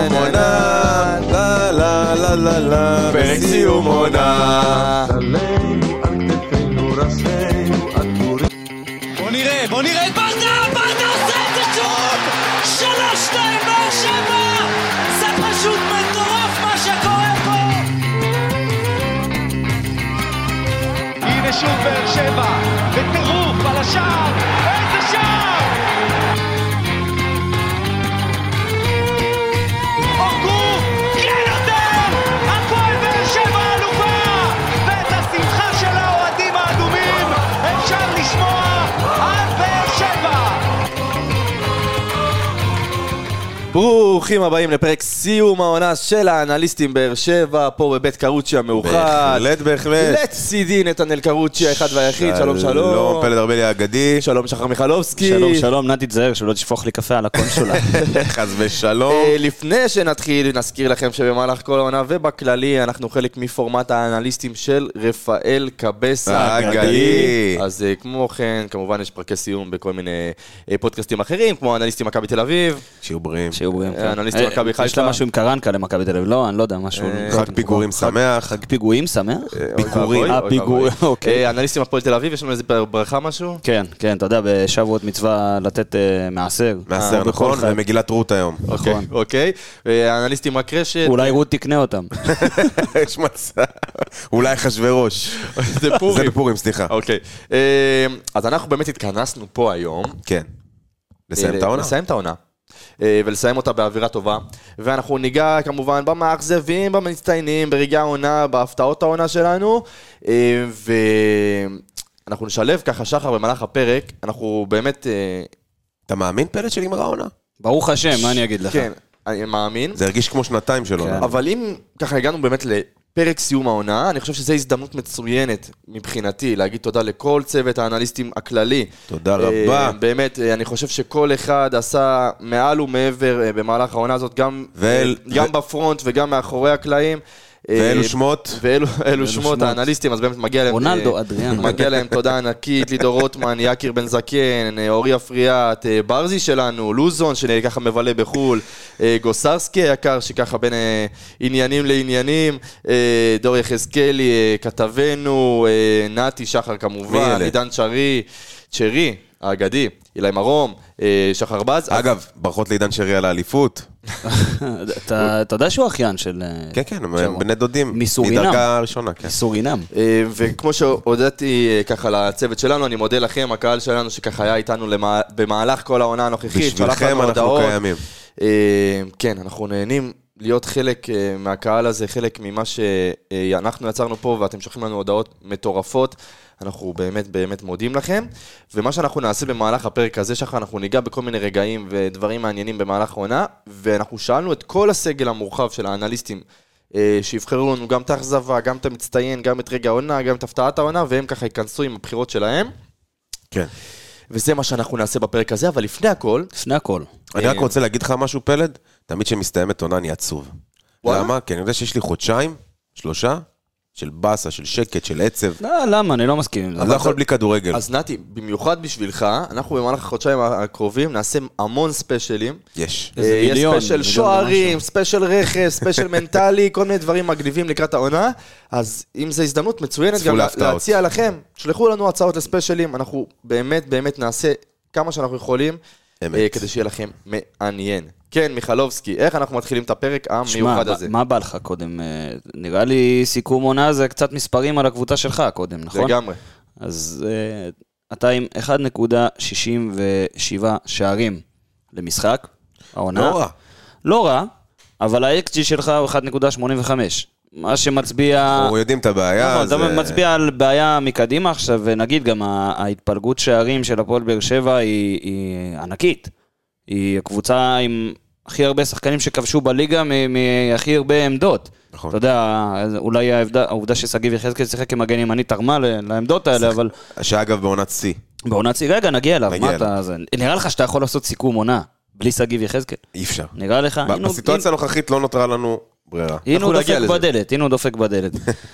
סיום עונה, לה לה לה לה לה, פרק סיום עונה. בוא נראה, בוא נראה את ברדה! ברדה עושה את זה שוב! שלוש, שתיים, באר שבע! זה פשוט מטורף מה שקורה פה! הנה שוב באר שבע, בטירוף על השער, איזה שער! ברוכים הבאים לפרק סיום העונה של האנליסטים באר שבע, פה בבית קרוצ'י המאוחד. בהחלט, בהחלט. לצידי נתנאל קרוצ'י האחד והיחיד, שלום שלום, שלום. פלד ארבלי האגדי, שלום שחר מיכלובסקי. שלום שלום, נא תיזהר שלא תשפוך לי קפה על הקונסולה. חס ושלום. אה, לפני שנתחיל, נזכיר לכם שבמהלך כל העונה ובכללי, אנחנו חלק מפורמט האנליסטים של רפאל קבסה האגדי. אז אה, כמו כן, כמובן יש פרקי סיום בכל מיני אה, פודקאסטים אחרים, כמו אנליסטים מכבי תל אביב. שיהיו בריאים. שיהיו בריאים. כן. אנליסטים מכבי יש חיפה. משהו עם קרנקה למכבי תל אביב, לא, אני לא יודע, משהו. אה, חג פיגורים שמח. חג פיגועים שמח? פיגורים. אוי, אה, אוי, פיגור, אוי. אוקיי. אה, אנליסטים הפועל תל אביב, יש לנו איזה ברכה משהו? כן, כן, אתה יודע, בשבועות מצווה לתת אה, מעשר. מעשר, אה, נכון? ומגילת רות היום. נכון. אוקיי. אנליסטים רק רשת. אולי רות תקנה אותם. יש מצב. אולי אחשוורוש. זה זה פורים. בפורים, סליחה. אוקיי. אה, אז אנחנו באמת התכנסנו פה היום. כן. לסיים אה, את העונה. לסיים את העונה. אה, ולסיים אותה באווירה טובה. ואנחנו ניגע כמובן במאכזבים, במצטיינים, ברגעי העונה, בהפתעות העונה שלנו. אה, ואנחנו נשלב ככה, שחר, במהלך הפרק. אנחנו באמת... אה, אתה מאמין פלד שנגמרה העונה? ברוך השם, מה אני אגיד לך? כן, אני מאמין. זה הרגיש כמו שנתיים של עונה. אבל אם ככה הגענו באמת לפרק סיום העונה, אני חושב שזו הזדמנות מצוינת מבחינתי להגיד תודה לכל צוות האנליסטים הכללי. תודה אה, רבה. באמת, אה, אני חושב שכל אחד עשה מעל ומעבר אה, במהלך העונה הזאת, גם, אה, גם ו- בפרונט וגם מאחורי הקלעים. אה, ואלו שמות? ואלו אלו שמות שמות. האנליסטים, אז באמת מגיע להם... רונלדו, אה, אדריאנו. מגיע להם תודה ענקית, לידור רוטמן, יקיר בן זקן, אה, אורי אפריאט, ברזי שלנו, לוזון שככה מבלה בחו"ל, גוסרסקי היקר שככה בין עניינים לעניינים, דור יחזקאלי, כתבנו, נתי שחר כמובן? עידן צ'רי, צ'רי, האגדי, אילי מרום, אה, שחר בז. אגב, ברכות לעידן שרי על האליפות. אתה יודע שהוא אחיין של... אה, כן, כן, הם. בני דודים. מסורינם. מדרגה ראשונה, כן. סורינם. אה, וכמו שהודיתי ככה לצוות שלנו, אני מודה לכם, הקהל שלנו שככה היה איתנו במהלך כל העונה הנוכחית. בשבילכם אנחנו. קיימים. כן, אנחנו נהנים להיות חלק מהקהל הזה, חלק ממה שאנחנו יצרנו פה, ואתם שולחים לנו הודעות מטורפות. אנחנו באמת באמת מודים לכם. ומה שאנחנו נעשה במהלך הפרק הזה, שחר, אנחנו ניגע בכל מיני רגעים ודברים מעניינים במהלך העונה, ואנחנו שאלנו את כל הסגל המורחב של האנליסטים. אה, שיבחרו לנו גם את האכזבה, גם את המצטיין, גם את רגע העונה, גם את הפתעת העונה, והם ככה ייכנסו עם הבחירות שלהם. כן. וזה מה שאנחנו נעשה בפרק הזה, אבל לפני הכל, לפני הכל. אני רק אה, רוצה להגיד לך משהו, פלד, תמיד כשמסתיימת עונה אני עצוב. וואלה? למה? כי אני יודע שיש לי חודשיים, שלושה, של באסה, של שקט, של עצב. לא, למה? אני לא מסכים עם זה. אני לא יכול בלי כדורגל. אז נתי, במיוחד בשבילך, אנחנו במהלך החודשיים הקרובים נעשה המון ספיישלים. יש. אה, יש ספיישל שוערים, ספיישל רכש, ספיישל מנטלי, כל מיני דברים מגניבים לקראת העונה. אז אם זו הזדמנות מצוינת גם. להציע לכם, שלחו לנו הצעות לספיישלים, אנחנו באמת באמת נעשה כמה שאנחנו יכולים. אה, כדי שיהיה לכם מעניין. כן, מיכלובסקי, איך אנחנו מתחילים את הפרק המיוחד הזה? מה בא לך קודם? אה, נראה לי סיכום עונה זה קצת מספרים על הקבוצה שלך קודם, נכון? לגמרי. אז אה, אתה עם 1.67 שערים למשחק, העונה. לא רע. לא רע, אבל ה-XG שלך הוא 1.85. מה שמצביע... אנחנו יודעים את הבעיה. נכון, אתה מצביע על בעיה מקדימה עכשיו, ונגיד גם ההתפלגות שערים של הפועל באר שבע היא, היא ענקית. היא הקבוצה עם הכי הרבה שחקנים שכבשו בליגה מהכי הרבה עמדות. נכון. אתה יודע, אולי העובדה, העובדה ששגיב יחזקאל שיחק כמגן ימני תרמה לעמדות האלה, שח... אבל... שאגב, בעונת שיא. בעונת שיא, רגע, נגיע אליו. נגיע אליו. אתה... נראה לך שאתה יכול לעשות סיכום עונה בלי שגיב יחזקאל? אי אפשר. נראה לך? ב- בסיטואציה הנוכחית לא נותרה לנו ברירה. הנה הוא דופק בדלת, הנה הוא דופק בדלת.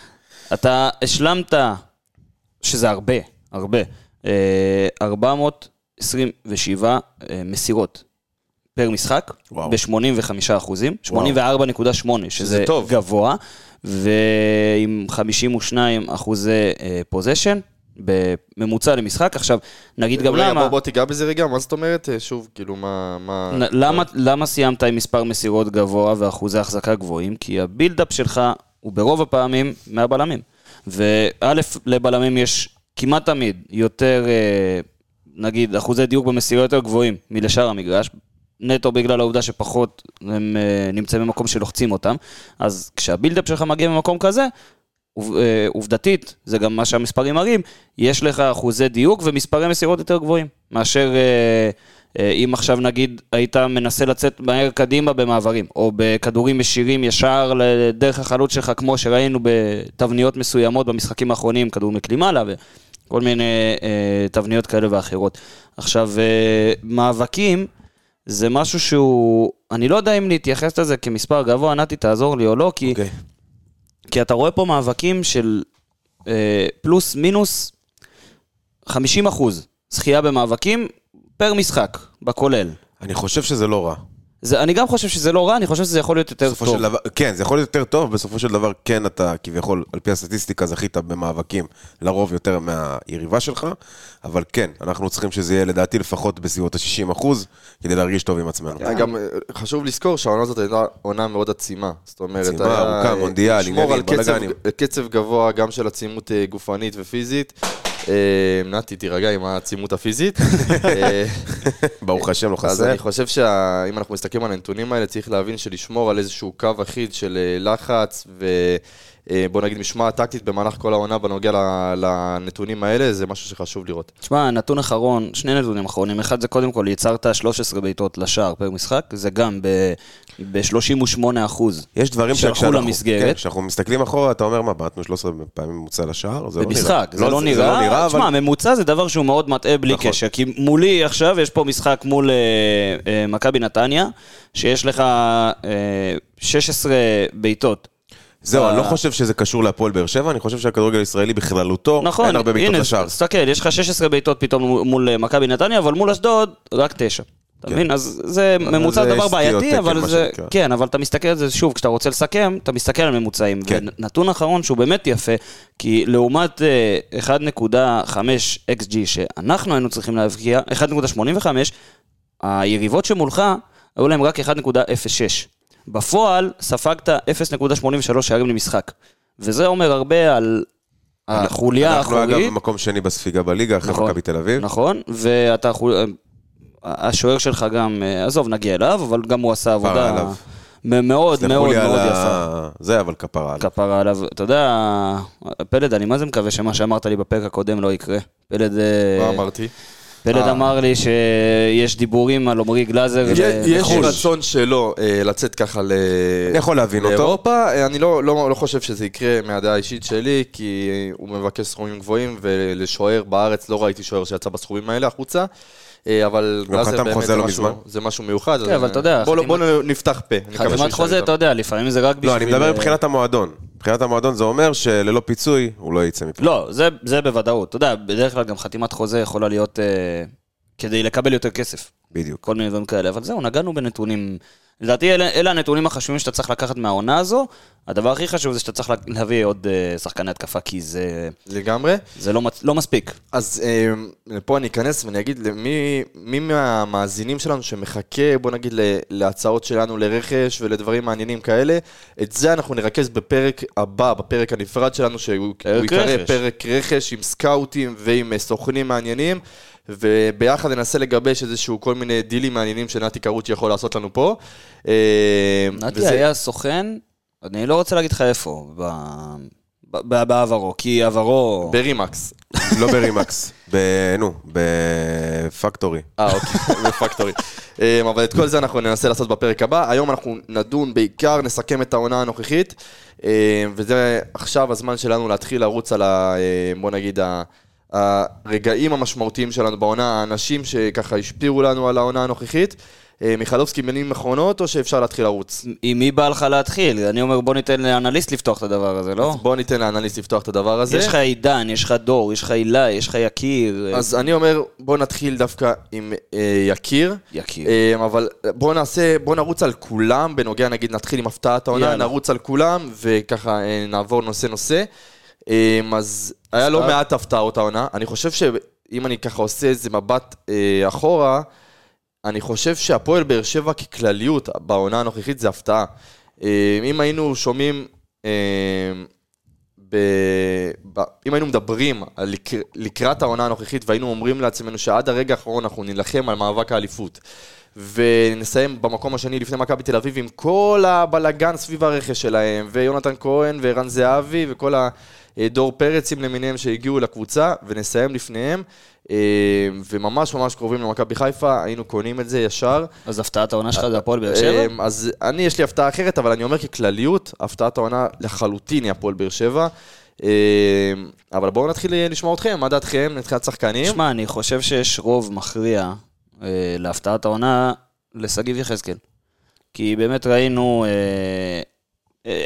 אתה השלמת, שזה הרבה, הרבה, אה, 400... 27 אה, מסירות פר משחק, ב-85 אחוזים, 84.8, שזה טוב. גבוה, ועם 52 אחוזי אה, פוזיישן. בממוצע למשחק. עכשיו, נגיד גם למה... בוא, בוא תיגע בזה רגע, מה זאת אומרת? אה, שוב, כאילו, מה... מה... למה, למה סיימת עם מספר מסירות גבוה ואחוזי החזקה גבוהים? כי ה build-up שלך הוא ברוב הפעמים מהבלמים. וא', לבלמים יש כמעט תמיד יותר... נגיד, אחוזי דיוק במסירות יותר גבוהים מלשאר המגרש. נטו בגלל העובדה שפחות הם אה, נמצאים במקום שלוחצים אותם. אז כשה build-up שלך מגיע ממקום כזה, אה, עובדתית, זה גם מה שהמספרים מראים, יש לך אחוזי דיוק ומספרי מסירות יותר גבוהים, מאשר אה, אם עכשיו נגיד היית מנסה לצאת מהר קדימה במעברים, או בכדורים ישירים ישר לדרך החלוץ שלך, כמו שראינו בתבניות מסוימות במשחקים האחרונים, כדור מקלימלה וכל מיני אה, תבניות כאלה ואחרות. עכשיו, אה, מאבקים, זה משהו שהוא, אני לא יודע אם להתייחס לזה כמספר גבוה, נתי תעזור לי או לא, כי... אוקיי. כי אתה רואה פה מאבקים של אה, פלוס מינוס 50 אחוז זכייה במאבקים פר משחק, בכולל. אני חושב שזה לא רע. זה, אני גם חושב שזה לא רע, אני חושב שזה יכול להיות יותר טוב. דבר, כן, זה יכול להיות יותר טוב, בסופו של דבר כן אתה כביכול, על פי הסטטיסטיקה זכית במאבקים לרוב יותר מהיריבה שלך, אבל כן, אנחנו צריכים שזה יהיה לדעתי לפחות בסביבות ה-60 אחוז, כדי להרגיש טוב עם עצמנו. גם אה, חשוב לזכור שהעונה הזאת הייתה עונה מאוד עצימה. זאת אומרת, עצימה, היה, ארוכה, אה, מונדיאל, לשמור על עניינים, קצב- בלאגנים. קצב גבוה גם של עצימות אה, גופנית ופיזית. אה, נתי, תירגע עם העצימות הפיזית. אה, ברוך השם, לא אז חסר. אני חושב שאם אנחנו מסתכלים על הנתונים האלה, צריך להבין שלשמור על איזשהו קו אחיד של אה, לחץ ובוא נגיד משמעת טקטית במהלך כל העונה בנוגע ל- לנתונים האלה, זה משהו שחשוב לראות. תשמע, נתון אחרון, שני נתונים אחרונים. אחד זה קודם כל, יצרת 13 בעיטות לשער פר משחק, זה גם ב-38 אחוז. יש דברים שהלכו למסגרת. כן, כשאנחנו מסתכלים אחורה, אתה אומר, מה, בעטנו 13 פעמים ממוצע לשער? זה לא נראה. במשחק, זה לא נראה, תשמע, ממוצע זה דבר שהוא מאוד מטעה בלי נכון. קשר, כי מולי עכשיו, יש פה משחק מול אה, אה, מכבי נתניה, שיש לך אה, 16 בעיטות. זהו, אני לא חושב שזה קשור להפועל באר שבע, אני חושב שהכדורגל הישראלי בכללותו, נכון, אין הרבה בעיטות הנה, לשער. תסתכל, יש לך 16 בעיטות פתאום מול אה, מכבי נתניה, אבל מול אשדוד, רק 9. אתה כן. מבין? אז זה ממוצע דבר בעייתי, אבל זה... כן, אבל אתה מסתכל על זה, שוב, כשאתה רוצה לסכם, אתה מסתכל על ממוצעים. כן. ונתון אחרון שהוא באמת יפה, כי לעומת אה, 1.5 XG שאנחנו היינו צריכים להבקיע, 1.85, היריבות שמולך, היו להם רק 1.06. בפועל, ספגת 0.83 שערים למשחק. וזה אומר הרבה על החוליה אנחנו אגב האחורית. במקום שני בספיגה בליגה, אחרי נכון. מכבי תל אביב. נכון, ואתה, חול- השוער שלך גם, אה, עזוב, נגיע אליו, אבל גם הוא עשה עבודה עליו. מאוד מאוד מאוד ה- יפה. זה, אבל כפרה עליו. כפרה עליו. אתה יודע, פלד, אני מה זה מקווה שמה שאמרת לי בפרק הקודם לא יקרה. פלד, אה, מה אמרתי? פלד אה. אמר לי שיש דיבורים על עמרי גלאזר יש- יש לחו"ל. רצון שלו אה, לצאת ככה ל... אני יכול להבין אותו. לאירופה, אה, אני לא, לא, לא חושב שזה יקרה מהדעה האישית שלי, כי הוא מבקש סכומים גבוהים, ולשוער בארץ לא ראיתי שוער שיצא בסכומים האלה החוצה. אבל גלאזר באמת זה לא משהו-. זה משהו מיוחד. כן, אז, אבל אתה יודע, בוא, חתימת- בוא נפתח פה. חתימת חוזה. אתה יודע, לפעמים זה רק בשביל... לא, אני מדבר מבחינת המועדון. מבחינת המועדון זה אומר שללא פיצוי הוא לא יצא מפה. לא, זה, זה בוודאות. אתה יודע, בדרך כלל גם חתימת חוזה יכולה להיות אה, כדי לקבל יותר כסף. בדיוק. כל מיני דברים כאלה, אבל זהו, נגענו בנתונים. לדעתי אלה, אלה הנתונים החשובים שאתה צריך לקחת מהעונה הזו. הדבר הכי חשוב זה שאתה צריך לה- להביא עוד אה, שחקני התקפה, כי זה, לגמרי. זה לא, לא מספיק. אז אה, פה אני אכנס ואני אגיד למי מי מהמאזינים שלנו שמחכה, בוא נגיד, להצעות שלנו לרכש ולדברים מעניינים כאלה, את זה אנחנו נרכז בפרק הבא, בפרק הנפרד שלנו, שהוא ייקרא רכש. פרק רכש עם סקאוטים ועם אה, סוכנים מעניינים. וביחד ננסה לגבש איזשהו כל מיני דילים מעניינים שנתי קרוצ'י יכול לעשות לנו פה. אה, נתי וזה- היה סוכן, אני לא רוצה להגיד לך איפה, ב, ב, בעברו, כי עברו... ברימקס. לא ברימקס. ב- נו, בפקטורי. אה, אוקיי, בפקטורי. אמ, אבל את כל זה אנחנו ננסה לעשות בפרק הבא. היום אנחנו נדון בעיקר, נסכם את העונה הנוכחית, אמ, וזה עכשיו הזמן שלנו להתחיל לרוץ על ה... בוא נגיד, ה... הרגעים המשמעותיים שלנו בעונה, האנשים שככה השפיעו לנו על העונה הנוכחית. אה, מיכלובסקי מילים אחרונות, או שאפשר להתחיל לרוץ? עם מי בא לך להתחיל? אני אומר, בוא ניתן לאנליסט לפתוח את הדבר הזה, לא? אז בוא ניתן לאנליסט לפתוח את הדבר הזה. יש לך עידן, יש לך דור, יש לך הילה, יש לך יקיר. אז אני אומר, בוא נתחיל דווקא עם אה, יקיר. יקיר. אה, אבל בוא נעשה, בוא נרוץ על כולם, בנוגע נגיד נתחיל עם הפתעת העונה, יאללה. נרוץ על כולם, וככה אה, נעבור נושא נושא. אה, אז היה לא. מעט הפתעות העונה, אני חושב שאם אני ככה עושה איזה מבט אה, אחורה, אני חושב שהפועל באר שבע ככלליות בעונה הנוכחית זה הפתעה. אה, אם היינו שומעים, אה, ב... ב... אם היינו מדברים על לק... לקראת העונה הנוכחית והיינו אומרים לעצמנו שעד הרגע האחרון אנחנו נילחם על מאבק האליפות ונסיים במקום השני לפני מכבי תל אביב עם כל הבלגן סביב הרכש שלהם ויונתן כהן וערן זהבי וכל הדור פרצים למיניהם שהגיעו לקבוצה ונסיים לפניהם אה, וממש ממש קרובים למכבי חיפה היינו קונים את זה ישר אז הפתעת העונה שלך זה הפועל באר שבע? אמ, אז אני, יש לי הפתעה אחרת, אבל אני אומר ככלליות, הפתעת העונה לחלוטין היא הפועל באר שבע. אבל בואו נתחיל לשמוע אתכם, מה דעתכם מבחינת שחקנים? שמע, אני חושב שיש רוב מכריע אה, להפתעת העונה לשגיב יחזקאל. כי באמת ראינו אה, אה,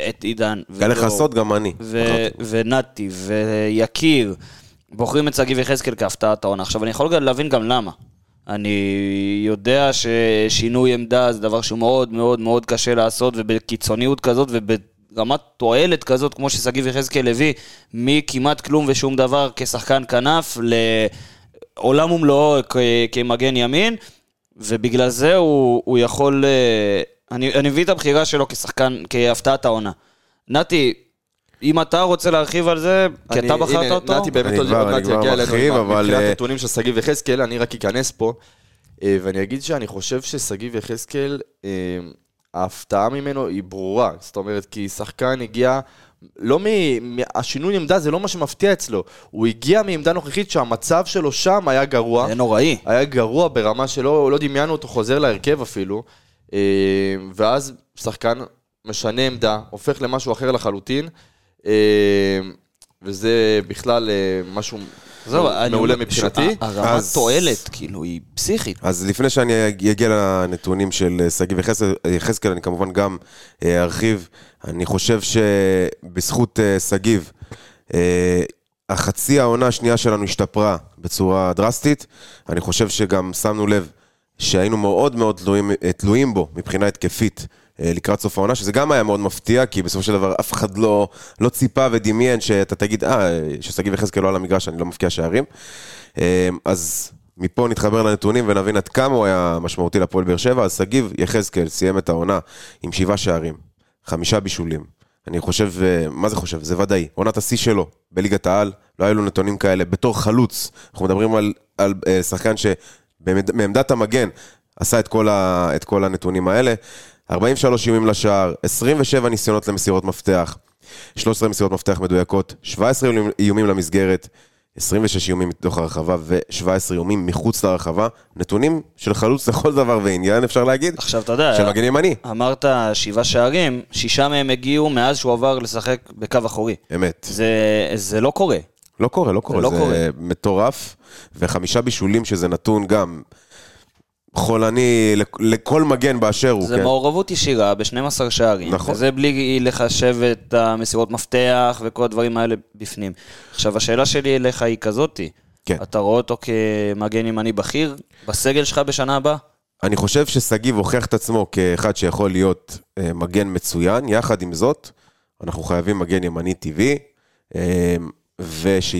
את עידן. היה לך סוד, גם אני. ונתי ויקיר, בוחרים את שגיב יחזקאל כהפתעת העונה. עכשיו, אני יכול להבין גם למה. אני יודע ששינוי עמדה זה דבר שהוא מאוד מאוד מאוד קשה לעשות, ובקיצוניות כזאת וברמת תועלת כזאת, כמו ששגיב יחזקאל הביא, מכמעט כלום ושום דבר כשחקן כנף לעולם ומלואו כמגן ימין, ובגלל זה הוא, הוא יכול... אני, אני מבין את הבחירה שלו כשחקן, כהפתעת העונה. נתי, אם אתה רוצה להרחיב על זה, כי אני- אתה בחרת הנה, אותו, נתי באמת עוד מעט יגיע אלינו מבחינת אה, נתונים של שגיב יחזקאל, אני רק אכנס פה, אה, ואני אגיד שאני חושב ששגיב יחזקאל, אה, ההפתעה ממנו היא ברורה. זאת אומרת, כי שחקן הגיע, לא מ... השינוי עמדה זה לא מה שמפתיע אצלו. הוא הגיע מעמדה נוכחית שהמצב שלו שם היה גרוע. זה נוראי. היה גרוע ברמה שלא לא דמיינו אותו חוזר להרכב אפילו, ואז שחקן משנה עמדה, הופך למשהו אחר לחלוטין, אה, וזה בכלל אה, משהו עזוב, אני מעולה מבחינתי. הרמת אז- תועלת, כאילו, היא פסיכית. אז לפני שאני אגיע לנתונים של אה, שגיב יחזקאל, אני כמובן גם אה, ארחיב. אני חושב שבזכות שגיב, החצי העונה השנייה שלנו השתפרה בצורה דרסטית. אני חושב שגם שמנו לב שהיינו מאוד מאוד תלויים, אה, תלויים בו מבחינה התקפית. אה, לקראת סוף העונה, שזה גם היה מאוד מפתיע, כי בסופו של דבר אף אחד לא, לא ציפה ודמיין שאתה תגיד, אה, ששגיב יחזקאל לא על המגרש, אני לא מבקיע שערים. אה, אז מפה נתחבר לנתונים ונבין עד כמה הוא היה משמעותי לפועל באר שבע. אז שגיב יחזקאל סיים את העונה עם שבעה שערים, חמישה בישולים. אני חושב, מה זה חושב? זה ודאי. עונת השיא שלו בליגת העל, לא היו לו נתונים כאלה. בתור חלוץ, אנחנו מדברים על, על שחקן שמעמדת המגן עשה את כל, ה, את כל הנתונים האלה. 43 איומים לשער, 27 ניסיונות למסירות מפתח, 13 מסירות מפתח מדויקות, 17 איומים- איומים למסגרת, 26 איומים מתוך הרחבה ו-17 איומים מחוץ לרחבה. נתונים של חלוץ לכל דבר ועניין, אפשר להגיד, עכשיו, אתה יודע, של מגן ימני. אמרת שבעה שערים, שישה מהם הגיעו מאז שהוא עבר לשחק בקו אחורי. אמת. זה, זה לא קורה. לא קורה, לא קורה, לא זה קורה. מטורף. וחמישה בישולים, שזה נתון גם חולני לכ- לכל מגן באשר הוא, זה כן. מעורבות ישירה ב-12 שערים. נכון. וזה בלי לחשב את המסירות מפתח וכל הדברים האלה בפנים. עכשיו, השאלה שלי אליך היא כזאתי. כן. אתה רואה אותו כמגן ימני בכיר בסגל שלך בשנה הבאה? אני חושב ששגיב הוכיח את עצמו כאחד שיכול להיות אה, מגן מצוין, יחד עם זאת, אנחנו חייבים מגן ימני טבעי, אה, וש...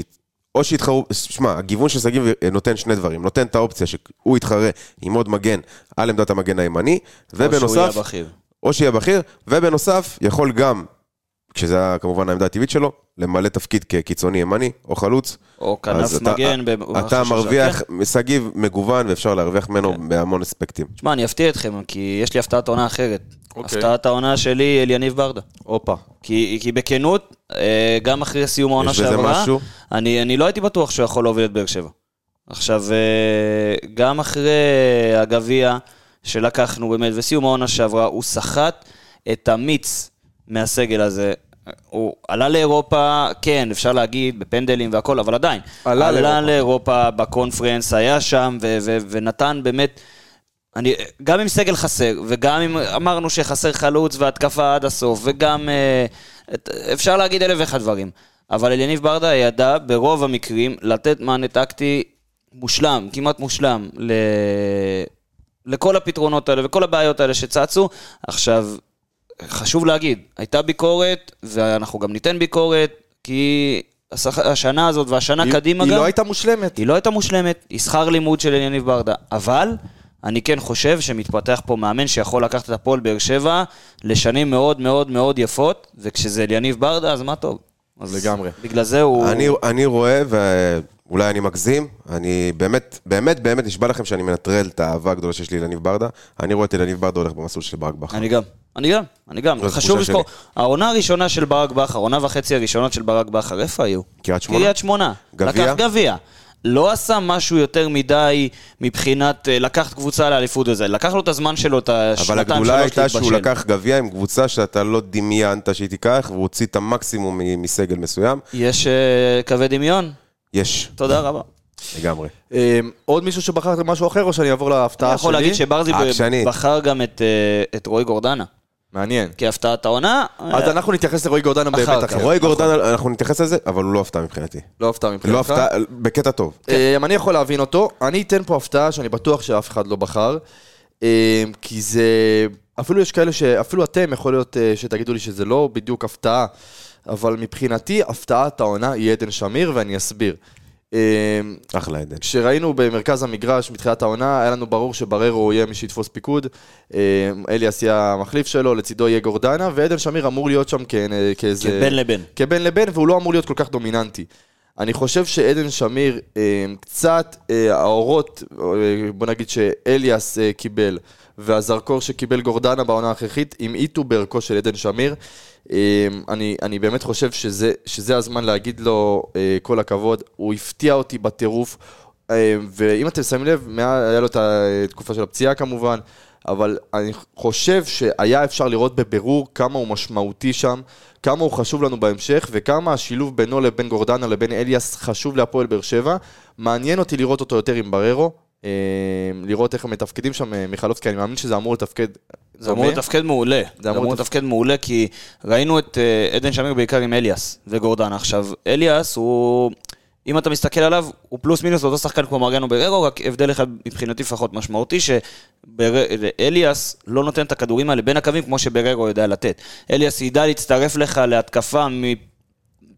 או שיתחרו, שמע, הגיוון של שגיב נותן שני דברים, נותן את האופציה שהוא יתחרה עם עוד מגן על עמדת המגן הימני, ובנוסף... או שהוא יהיה בכיר. או שיהיה בכיר, ובנוסף, יכול גם, כשזה היה כמובן העמדה הטבעית שלו, למלא תפקיד כקיצוני ימני או חלוץ. או כנף אתה- מגן. אתה השלושה. מרוויח, כן. שגיב מגוון ואפשר להרוויח ממנו בהמון אספקטים. תשמע, אני אפתיע אתכם, כי יש לי הפתעת עונה אחרת. אוקיי. הפתעת העונה שלי, אליניב ברדה. הופה. כי, כי בכנות, אה, גם אחרי סיום העונה יש בזה שעברה, משהו? אני, אני לא הייתי בטוח שהוא יכול להוביל את באר שבע. עכשיו, אה, גם אחרי הגביע שלקחנו באמת, וסיום העונה שעברה, הוא סחט את המיץ מהסגל הזה. הוא עלה לאירופה, כן, אפשר להגיד, בפנדלים והכל, אבל עדיין. עלה עלה לאירופה. לאירופה בקונפרנס, היה שם, ו- ו- ונתן באמת אני, גם עם סגל חסר, וגם אם אמרנו שחסר חלוץ והתקפה עד הסוף, וגם אה, אפשר להגיד אלף ואחד דברים. אבל אליניב ברדה ידע ברוב המקרים לתת מענה טקטי מושלם, כמעט מושלם, ל... לכל הפתרונות האלה וכל הבעיות האלה שצצו. עכשיו, חשוב להגיד, הייתה ביקורת, ואנחנו גם ניתן ביקורת, כי השנה הזאת והשנה היא- קדימה היא גם... לא הייתה מושלמת. היא לא הייתה מושלמת, היא שכר לימוד של יניב ברדה, אבל אני כן חושב שמתפתח פה מאמן שיכול לקחת את הפועל באר שבע לשנים מאוד מאוד מאוד יפות, וכשזה יניב ברדה, אז מה טוב. אז לגמרי. בגלל זה הוא... אני, אני רואה, ואולי אני מגזים, אני באמת, באמת, באמת נשבע לכם שאני מנטרל את האהבה הגדולה שיש לי לניב ברדה. אני רואה את יניב ברדה הולך במסלול של ברק בכר. אני גם, אני גם, אני גם. חשוב לזכור, העונה הראשונה של ברק בכר, העונה וחצי הראשונות של ברק בכר, איפה היו? קריית שמונה? קריית שמונה. גביע? לקח גביע. לא עשה משהו יותר מדי מבחינת אה, לקחת קבוצה לאליפות וזה. לקח לו את הזמן שלו, את אבל השנתיים הגדולה שלוש הייתה שהוא להתבשל. לקח גביע עם קבוצה שאתה לא דמיינת שהיא תיקח, והוא הוציא את המקסימום מסגל מסוים. יש אה, קווי דמיון? יש, תודה רבה. לגמרי. אה, עוד מישהו שבחר משהו אחר, או שאני אעבור להפתעה אני שלי? יכול להגיד שברזי העקשנית. בחר גם את, אה, את רועי גורדנה מעניין. כהפתעת העונה. אז אנחנו נתייחס לרועי גורדנה בהיבט. אחר. רועי גורדן, אנחנו נתייחס לזה, אבל הוא לא הפתעה מבחינתי. לא הפתעה מבחינתך. לא הפתעה, בקטע טוב. אה, אני יכול להבין אותו. אני אתן פה הפתעה שאני בטוח שאף אחד לא בחר. אה, כי זה... אפילו יש כאלה ש... אפילו אתם, יכול להיות אה, שתגידו לי שזה לא בדיוק הפתעה, אבל מבחינתי, הפתעת העונה היא עדן שמיר, ואני אסביר. אה, אחלה עדן. כשראינו במרכז המגרש מתחילת העונה, היה לנו ברור שבררו יהיה מי שיתפוס פיקוד, אה, אליאס יהיה המחליף שלו, לצידו יהיה גורדנה, ועדן שמיר אמור להיות שם כאיזה... כבין לבין. כבין לבין, והוא לא אמור להיות כל כך דומיננטי. אני חושב שעדן שמיר, אה, קצת אה, האורות, אה, בוא נגיד שאליאס אה, קיבל, והזרקור שקיבל גורדנה בעונה הנוכחית, המעיטו בערכו של עדן שמיר. אה, אני, אני באמת חושב שזה, שזה הזמן להגיד לו אה, כל הכבוד, הוא הפתיע אותי בטירוף. אה, ואם אתם שמים לב, היה לו את התקופה של הפציעה כמובן, אבל אני חושב שהיה אפשר לראות בבירור כמה הוא משמעותי שם, כמה הוא חשוב לנו בהמשך, וכמה השילוב בינו לבין גורדנה לבין אליאס חשוב להפועל באר שבע. מעניין אותי לראות אותו יותר עם בררו, לראות איך הם מתפקדים שם, אה, מיכלובסקי, אני מאמין שזה אמור לתפקד זה אמור דומה. לתפקד מעולה. זה אמור לתפ- לתפקד מעולה כי ראינו את אה, עדן שמיר בעיקר עם אליאס וגורדנה. עכשיו, אליאס הוא, אם אתה מסתכל עליו, הוא פלוס מינוס אותו שחקן כמו מרגנו בררו, רק הבדל אחד מבחינתי לפחות משמעותי, שאליאס לא נותן את הכדורים האלה בין הקווים כמו שבררו יודע לתת. אליאס ידע להצטרף לך להתקפה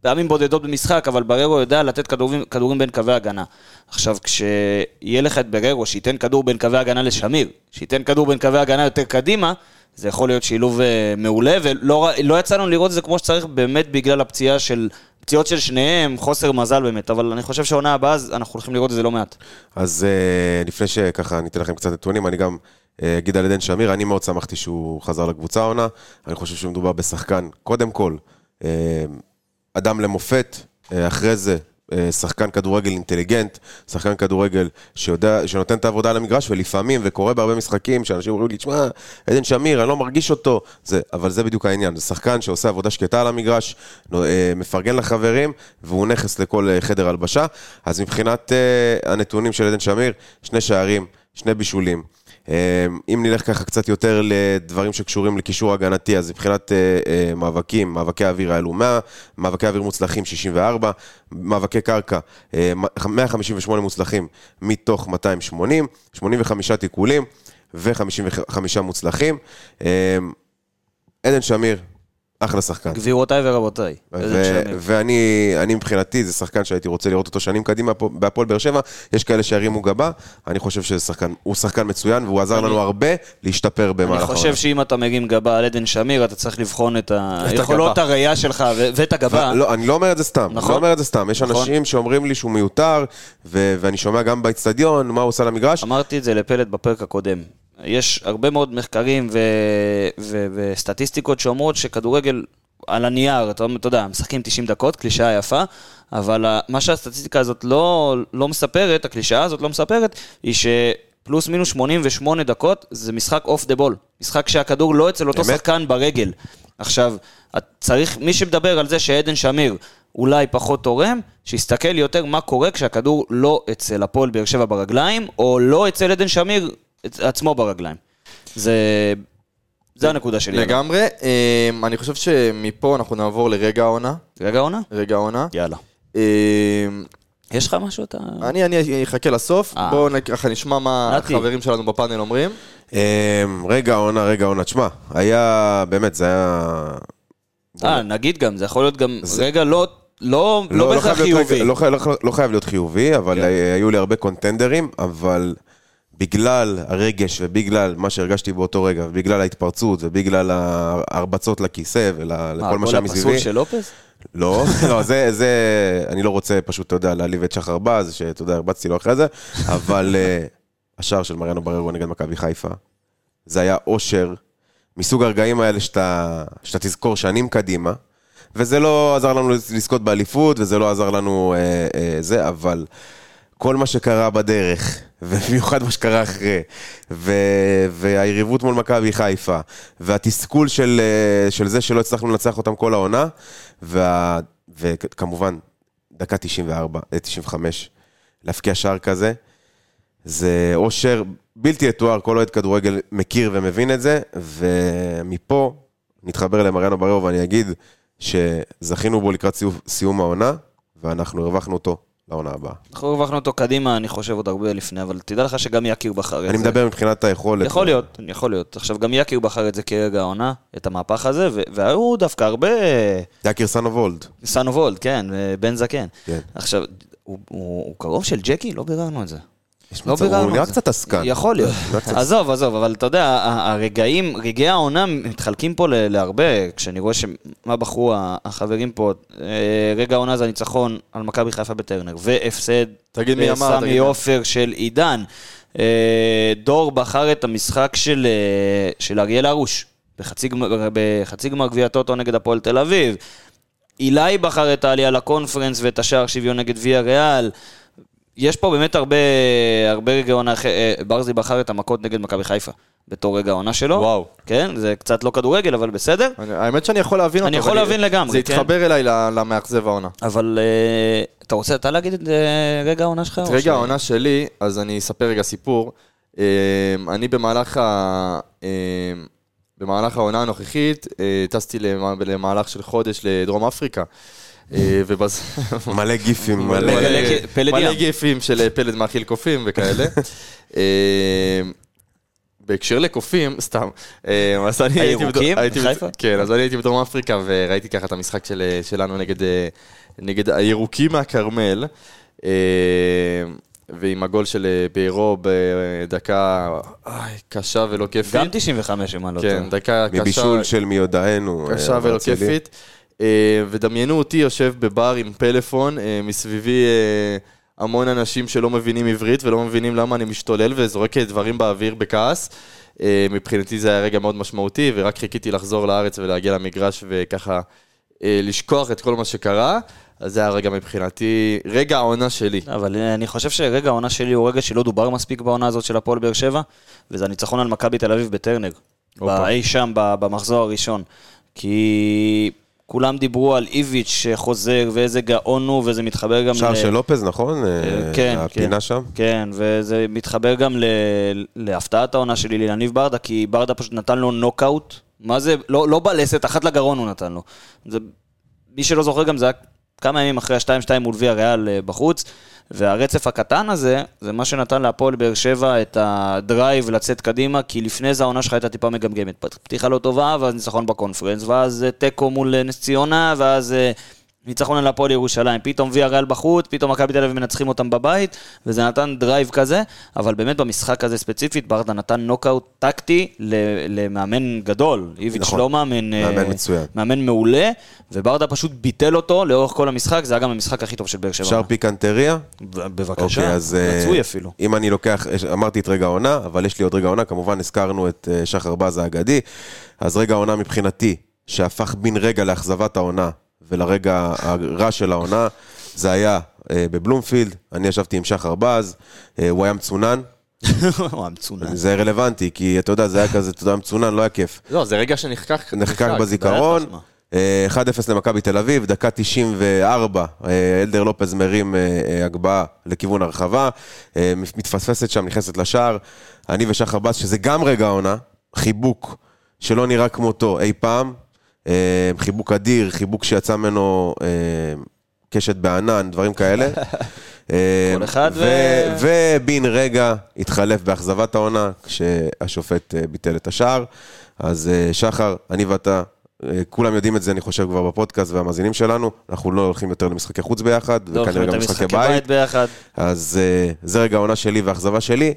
פעמים בודדות במשחק, אבל בררו יודע לתת כדורים, כדורים בין קווי הגנה. עכשיו, כשיהיה לך את בררו שייתן כדור בין קווי הגנה לשמיר, שייתן כדור בין קווי הגנה יותר קדימה, זה יכול להיות שילוב אה, מעולה, ולא לא יצא לנו לראות את זה כמו שצריך, באמת בגלל הפציעה של... פציעות של שניהם, חוסר מזל באמת, אבל אני חושב שהעונה הבאה, אנחנו הולכים לראות את זה לא מעט. אז אה, לפני שככה אני אתן לכם קצת נתונים, אני גם אה, אגיד על עדן שמיר, אני מאוד שמחתי שהוא חזר לקבוצה העונה, אני חושב שמדובר בשחקן, קודם כל, אה, אדם למופת, אה, אחרי זה, אה, שחקן כדורגל אינטליגנט, שחקן כדורגל שיודע, שנותן את העבודה על המגרש, ולפעמים, וקורה בהרבה משחקים, שאנשים אומרים לי, תשמע, עדן שמיר, אני לא מרגיש אותו, זה, אבל זה בדיוק העניין, זה שחקן שעושה עבודה שקטה על המגרש, אה, מפרגן לחברים, והוא נכס לכל חדר הלבשה. אז מבחינת הנתונים של עדן שמיר, שני שערים, שני בישולים. אה, אם נלך ככה קצת יותר לדברים שקשורים לקישור הגנתי, אז מבחינת אה, אה, מאבקים, מאבקי האוויר האלו 100, מאבקי אוויר מוצלחים 64, מאבקי קרקע אה, 158 מוצלחים מתוך 280, 85 תיקולים ו-55 מוצלחים. אה, עדן שמיר, אחלה שחקן. גבירותיי ורבותיי. ואני, אני מבחינתי, זה שחקן שהייתי רוצה לראות אותו שנים קדימה בהפועל באר שבע. יש כאלה שירימו גבה, אני חושב שזה שחקן, הוא שחקן מצוין, והוא עזר לנו הרבה להשתפר במהלך אני חושב שאם אתה מרים גבה על עדן שמיר, אתה צריך לבחון את היכולות הראייה שלך ואת הגבה. לא, אני לא אומר את זה סתם, נכון. אני לא אומר את זה סתם. יש נכון. אנשים שאומרים לי שהוא מיותר, ואני שומע גם באצטדיון, מה הוא עושה למגרש. אמרתי את זה לפלט בפרק הקודם. יש הרבה מאוד מחקרים ו- ו- וסטטיסטיקות שאומרות שכדורגל על הנייר, אתה, אתה יודע, משחקים 90 דקות, קלישאה יפה, אבל מה שהסטטיסטיקה הזאת לא, לא מספרת, הקלישאה הזאת לא מספרת, היא שפלוס מינוס 88 דקות זה משחק off the ball. משחק שהכדור לא אצל אותו אמת? שחקן ברגל. עכשיו, צריך, מי שמדבר על זה שעדן שמיר אולי פחות תורם, שיסתכל יותר מה קורה כשהכדור לא אצל הפועל באר שבע ברגליים, או לא אצל עדן שמיר עצמו ברגליים. זה, זה הנקודה שלי. לגמרי. אמ, אני חושב שמפה אנחנו נעבור לרגע העונה. רגע עונה? רגע העונה. יאללה. אמ, יש לך משהו? אתה... אני אני אחכה לסוף, אה. בואו ככה נשמע מה. החברים שלנו בפאנל אומרים. אמ, רגע העונה, רגע העונה. תשמע, היה, באמת, זה היה... אה, נגיד גם, זה יכול להיות גם רגע לא, לא, לא בהכרח חייב להיות חיובי. רגע- לא, לא, חי- לא חייב להיות חיובי, אבל. כן. היו לי הרבה קונטנדרים, אבל בגלל הרגש ובגלל מה שהרגשתי באותו רגע, ובגלל ההתפרצות, ובגלל ההרבצות לכיסא ולכל מה, שהיה הגול מסביבי. הפסול של לופס? לא, לא, זה, זה, אני לא רוצה פשוט, אתה יודע, להעליב את שחר בז, שאתה יודע, הרבצתי לו אחרי זה, אבל אה, השער של מריאנו בררו נגד מכבי חיפה, זה היה אושר, מסוג הרגעים האלה שאתה, שאתה תזכור שנים קדימה, וזה לא עזר לנו לזכות באליפות, וזה לא עזר לנו אה, אה, זה, אבל כל מה שקרה בדרך, ובמיוחד מה שקרה אחרי, ו, והיריבות מול מכבי חיפה, והתסכול של, אה, של זה שלא הצלחנו לנצח אותם כל העונה, וה, וכמובן, דקה 94, אה, 95, להפקיע שער כזה, זה אושר בלתי יתואר, כל אוהד כדורגל מכיר ומבין את זה, ומפה נתחבר למריאנו בררו ואני אגיד שזכינו בו לקראת סיום, סיום העונה, ואנחנו הרווחנו אותו לעונה הבאה. אנחנו הרווחנו אותו קדימה, אני חושב עוד הרבה לפני, אבל תדע לך שגם יקיר בחר את אני זה. מדבר מבחינת היכולת. יכול להיות, יכול להיות. עכשיו, גם יקיר בחר את זה כרגע העונה, את המהפך הזה, והיו דווקא הרבה... יקיר. סאנו וולד, כן, בן זקן. כן. עכשיו, הוא, הוא, הוא קרוב של ג'קי? לא ביררנו את זה. יש לא מצב- הוא נראה. קצת עסקן. יכול להיות. עזוב, עזוב, אבל אתה יודע, הרגעים, רגעי העונה מתחלקים פה להרבה, כשאני רואה שמה בחרו החברים פה, אה, רגע העונה זה הניצחון על מכבי חיפה בטרנר, והפסד תגיד מי אמר, תגיד סמי מי. עופר של עידן. אה, דור בחר את המשחק של, אה, של אריאל הרוש, בחצי גמר גביע טוטו נגד הפועל תל אביב. אילי בחר את העלייה לקונפרנס ואת השער שוויון נגד ויה ריאל. יש פה באמת הרבה, הרבה רגע עונה, אה, ברזי בחר את המכות נגד מכבי חיפה, בתור רגע העונה שלו. וואו. כן, זה קצת לא כדורגל, אבל בסדר. אני- האמת שאני יכול להבין אותו. אני יכול להבין לגמרי, זה כן. התחבר אליי למאכזב העונה. אבל אה, אתה רוצה אתה להגיד את אה, רגע העונה שלך? את או ש- רגע העונה שלי, אז אני אספר רגע סיפור. אמ, אני במהלך ה... אמ, במהלך העונה הנוכחית, אה, טסתי למ- למהלך של חודש לדרום אפריקה. אה, ובז... מלא גיפים, מלא... מלא- פלד- פלד מלא ים. גיפים של אה, פלד מאכיל קופים וכאלה. אה, בהקשר לקופים, סתם, אז אני הייתי... הירוקים בחיפה? כן, אז אני הייתי בדרום אפריקה וראיתי ככה את המשחק של- שלנו נגד, נגד הירוקים מהכרמל. ועם הגול של ביירו בדקה איי, קשה ולא כיפית. גם 95, אם אני לא טועה. כן, דקה קשה. מבישול של מי יודענו. קשה ולא. כיפית. אה, ודמיינו אותי יושב בבר עם פלאפון, אה, מסביבי אה, המון אנשים שלא מבינים עברית ולא מבינים למה אני משתולל וזורק דברים באוויר בכעס. מבחינתי זה היה רגע מאוד משמעותי, ורק חיכיתי לחזור לארץ ולהגיע למגרש וככה לשכוח את כל מה שקרה. אז זה היה רגע מבחינתי, רגע העונה שלי. אבל אני חושב שרגע העונה שלי הוא רגע שלא דובר מספיק בעונה הזאת של הפועל באר שבע, וזה הניצחון על מכבי תל אביב בטרנר. אי שם במחזור הראשון. כי כולם דיברו על איביץ' שחוזר, ואיזה גאון הוא, וזה מתחבר גם שער של לופז, נכון? אה, כן, הפינה כן. שם. כן, וזה מתחבר גם ל... להפתעת העונה שלי אליניב ברדה, כי ברדה פשוט נתן לו נוקאוט. מה זה? לא, לא בלסת, אחת לגרון הוא נתן לו. זה... מי שלא זוכר גם, זה היה כמה ימים אחרי ה-2-2 מול ויה ריאל אה, בחוץ, והרצף הקטן הזה, זה מה שנתן להפועל באר שבע את ה drive לצאת קדימה, כי לפני זה העונה שלך הייתה טיפה מגמגמת. פתיחה לא טובה, ואז ניצחון בקונפרנס, ואז אה, תיקו מול אה, נס ציונה, ואז אה, ניצחון על הפועל ירושלים. פתאום ויה ריאל בחוץ, פתאום מכבי תל אביב מנצחים אותם בבית, וזה נתן drive כזה, אבל באמת במשחק הזה ספציפית, ברדה נתן נוקאוט טקטי למאמן גדול. איביץ' נכון. לא מאמן... אה, מאמן מצוין. מאמן מעולה, וברדה פשוט ביטל אותו לאורך כל המשחק, זה היה גם המשחק הכי טוב של באר שבע. שער פיקנטריה? בבקשה, אוקיי, אז... אה, רצוי אפילו. אם אני לוקח, יש- אמרתי את רגע העונה, אבל יש לי עוד רגע העונה, כמובן הזכרנו את אה, שחר בז האגדי. אז רגע העונה מבחינתי, שהפך בן רגע לאכזבת העונה ולרגע הרע של העונה, זה היה אה, בבלומפילד, אני ישבתי עם שחר בז, אה, הוא היה מצונן, הוא המצונן. זה רלוונטי, כי אתה יודע, זה היה כזה, אתה יודע, מצונן, לא היה כיף. לא, זה רגע שנחקק. נחקק. בזיכרון, בעיה, אה, 1-0 למכבי תל אביב, דקה 94, אה, אלדר לופז מרים הגבהה לכיוון הרחבה, מתפספסת שם, נכנסת לשער. אני ושחר בס, שזה גם רגע העונה, חיבוק שלא נראה כמותו אי פעם, חיבוק אדיר, חיבוק שיצא ממנו אה, קשת בענן, דברים כאלה. אה, כל אחד ו- ובן רגע התחלף באכזבת העונה, כשהשופט אה, ביטל את השער. אז אה, שחר, אני ואתה, אה, כולם יודעים את זה, אני חושב, כבר בפודקאסט והמאזינים שלנו, אנחנו לא הולכים יותר למשחקי חוץ ביחד, לא, וכנראה גם אתם משחקי משחקי בית. בית ביחד. אז אה, זה רגע העונה שלי והאכזבה שלי,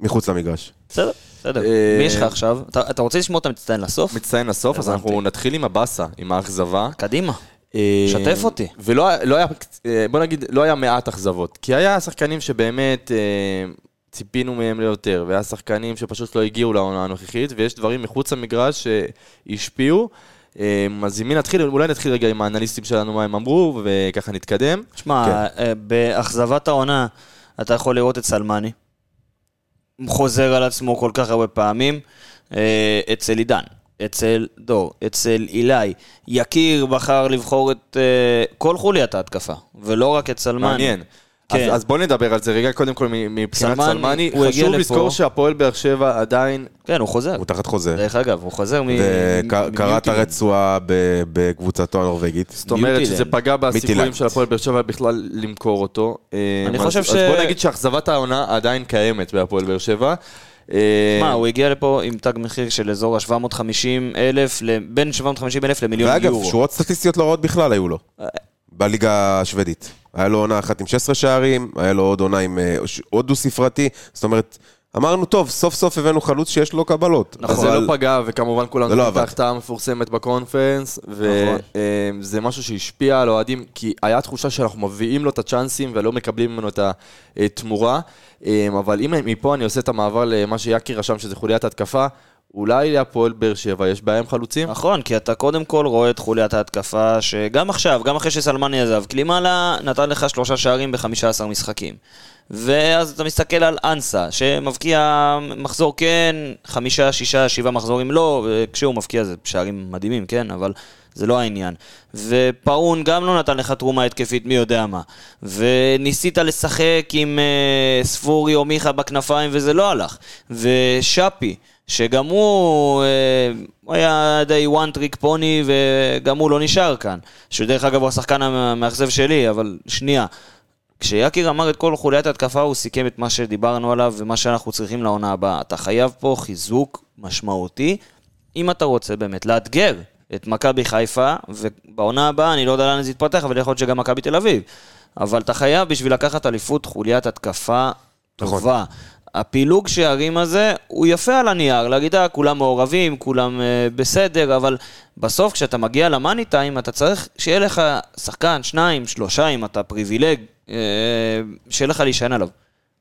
מחוץ למגרש. בסדר, בסדר. אה, מי יש לך עכשיו? אתה רוצה לשמוע את המצטיין לסוף? מצטיין לסוף, אז. אנחנו נתחיל עם הבאסה, עם האכזבה. קדימה. אה, שתף אותי. ולא היה- לא היה, אה, בוא נגיד, לא היה מעט אכזבות. כי היה שחקנים שבאמת ציפינו מהם ליותר, והיה שחקנים שפשוט לא הגיעו לעונה הנוכחית, ויש דברים מחוץ למגרש שהשפיעו. אז עם מי נתחיל? אולי נתחיל רגע עם האנליסטים שלנו, מה הם אמרו, וככה נתקדם. תשמע, כן. באכזבת העונה, אתה יכול לראות את סלמני. חוזר על עצמו כל כך הרבה פעמים. אה, אצל עידן, אצל דור, אצל אילי. יקיר בחר לבחור את אה, כל חוליית ההתקפה, ולא רק את סלמני. מעניין. כן. אז, אז בוא נדבר על זה רגע, קודם כל מ- מבחינת סלמני, חשוב. לזכור שהפועל באר שבע עדיין... כן, הוא חוזר. הוא תחת חוזה, דרך אגב, הוא חוזר מ... וקרא את. הרצועה ב- בקבוצתו הנורבגית. זאת אומרת. שזה פגע בסיכויים. של הפועל באר שבע בכלל למכור אותו. אני אז- חושב אז ש- בוא נגיד שאכזבת העונה עדיין קיימת בהפועל באר שבע. אה, מה, הוא הגיע לפה עם תג מחיר של אזור ה-750 אלף, בין 750 אלף למיליון ואגב, יורו. שורות סטטיסטיות לא רעות בכלל היו לו. בליגה השוודית. היה לו עונה אחת עם 16 שערים, היה לו עוד עונה עם אה, עוד דו-ספרתי. זאת אומרת, אמרנו, טוב, סוף סוף הבאנו חלוץ שיש לו קבלות. אז זה לא פגע, וכמובן כולם זה לא זוכרים את. ההחטאה המפורסמת בקונפרנס, וזה משהו שהשפיע על האוהדים, כי היה תחושה שאנחנו מביאים לו את הצ'אנסים ולא מקבלים ממנו את התמורה. אה, אבל אם מפה אני עושה את המעבר למה שיאקי רשם, שזה חוליית התקפה, אולי להפועל באר שבע יש בעיה עם חלוצים? נכון, כי אתה קודם כל רואה את חוליית ההתקפה, שגם עכשיו, גם אחרי שסלמני עזב, קלימאלה נתן לך שלושה שערים ב-15 משחקים. ואז אתה מסתכל על אנסה, שמבקיע מחזור כן, חמישה, שישה, שבעה מחזורים לא, וכשהוא מבקיע זה שערים מדהימים, כן, אבל זה לא העניין. ופאון גם לא נתן לך תרומה התקפית מי יודע מה. וניסית לשחק עם אה, ספורי או מיכה בכנפיים וזה לא הלך. ושאפי, שגם הוא, אה, הוא היה די one trick פוני וגם הוא לא נשאר כאן. שדרך אגב הוא השחקן המאכזב שלי, אבל שנייה. כשיקיר אמר את כל חוליית ההתקפה, הוא סיכם את מה שדיברנו עליו ומה שאנחנו צריכים לעונה הבאה. אתה חייב פה חיזוק משמעותי, אם אתה רוצה באמת לאתגר את מכבי חיפה, ובעונה הבאה, אני לא יודע לאן זה יתפתח, אבל יכול להיות שגם מכבי תל אביב. אבל אתה חייב בשביל לקחת אליפות חוליית התקפה טובה. הפילוג שערים הזה הוא יפה על הנייר, להגיד, אה, כולם מעורבים, כולם אה, בסדר, אבל בסוף כשאתה מגיע למאני טיים, אתה צריך שיהיה לך שחקן, שניים, שלושה, אם אתה פריבילג, אה, שיהיה לך להישען עליו.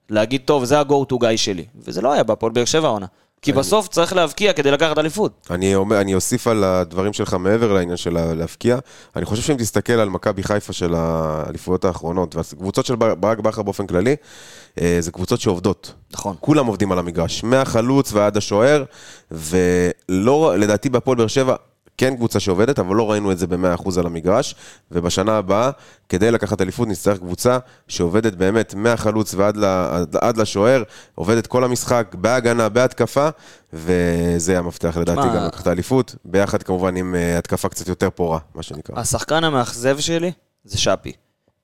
להגיד, טוב, זה ה-go to guy שלי. וזה לא היה בהפועל באר שבע העונה. כי בסוף צריך להבקיע כדי לקחת אליפות. אני, אומר, אני אוסיף על הדברים שלך מעבר לעניין של להבקיע. אני חושב שאם תסתכל על מכבי חיפה של האליפויות האחרונות, והקבוצות של ברק בכר באופן כללי, אה, זה קבוצות שעובדות. נכון. כולם עובדים על המגרש, מהחלוץ ועד השוער, ולא, לדעתי בהפועל באר שבע, כן קבוצה שעובדת, אבל לא ראינו את זה ב-100% על המגרש, ובשנה הבאה, כדי לקחת אליפות, נצטרך קבוצה שעובדת באמת מהחלוץ ועד ל, עד, עד לשוער, עובדת כל המשחק, בהגנה, בהתקפה, וזה המפתח לדעתי גם לקחת האליפות, ביחד כמובן עם אה, התקפה קצת יותר פורה, מה שנקרא. השחקן המאכזב שלי זה שפי.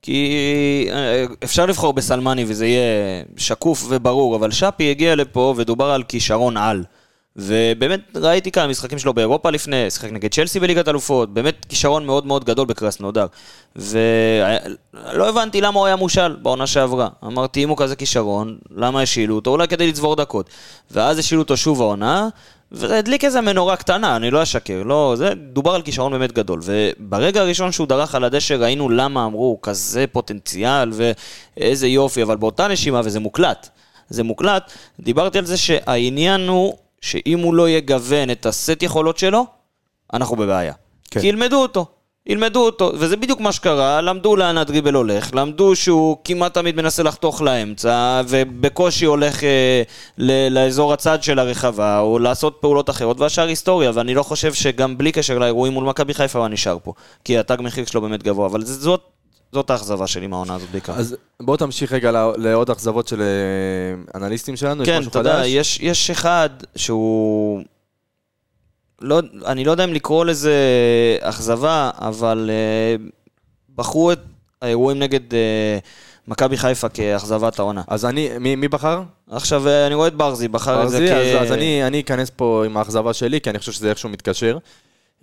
כי אה, אפשר לבחור בסלמני וזה יהיה שקוף וברור, אבל שפי הגיע לפה ודובר על כישרון על. ובאמת ראיתי כמה משחקים שלו באירופה לפני, שיחק נגד צ'לסי בליגת אלופות, באמת כישרון מאוד מאוד גדול בקרסנודר. ולא הבנתי למה הוא היה מושל בעונה שעברה. אמרתי, אם הוא כזה כישרון, למה השילו אותו? אולי כדי לצבור דקות. ואז השילו אותו שוב העונה, וזה הדליק איזה מנורה קטנה, אני לא אשקר, לא, זה דובר על כישרון באמת גדול. וברגע הראשון שהוא דרך על הדשא ראינו למה אמרו, כזה פוטנציאל ואיזה יופי, אבל באותה נשימה, וזה מוקלט, זה מוקלט, דיברתי על זה שהעניין הוא שאם הוא לא יגוון את הסט יכולות שלו, אנחנו בבעיה. כן. כי ילמדו אותו. ילמדו אותו, וזה בדיוק מה שקרה, למדו לאן הדריבל הולך, למדו שהוא כמעט תמיד מנסה לחתוך לאמצע, ובקושי הולך אה, ל- לאזור הצד של הרחבה, או לעשות פעולות אחרות, והשאר היסטוריה, ואני לא חושב שגם בלי קשר לאירועים מול מכבי חיפה הוא נשאר פה, כי התג מחיר שלו באמת גבוה, אבל זאת, זאת האכזבה שלי מהעונה הזאת בעיקר. אז בוא תמשיך רגע לא- לעוד אכזבות של אה, אנליסטים שלנו, יש כן, משהו אתה יודע, חדש? יש, יש אחד שהוא... לא, אני לא יודע אם לקרוא לזה אכזבה, אבל uh, בחרו את האירועים נגד uh, מכבי חיפה כאכזבת העונה. אז אני, מי מי בחר? עכשיו, uh, אני רואה את ברזי, בחר את זה ברזי, כ... אז, אז אני, אני אכנס פה עם האכזבה שלי, כי אני חושב שזה איכשהו מתקשר.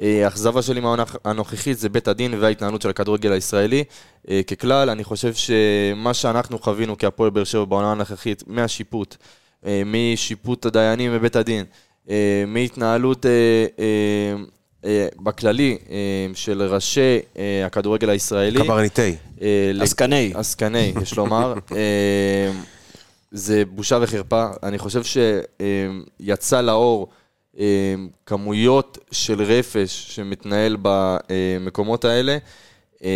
אה, האכזבה שלי מהעונה הנוכחית זה בית הדין וההתנהלות של הכדורגל הישראלי. אה, ככלל, אני חושב שמה שאנחנו חווינו כהפועל באר שבע בעונה הנוכחית, מהשיפוט, אה, משיפוט הדיינים בבית הדין, מהתנהלות בכללי של ראשי הכדורגל הישראלי. קברניטי. עסקני. עסקני, יש לומר. זה בושה וחרפה. אני חושב שיצא לאור כמויות של רפש שמתנהל במקומות האלה, אה,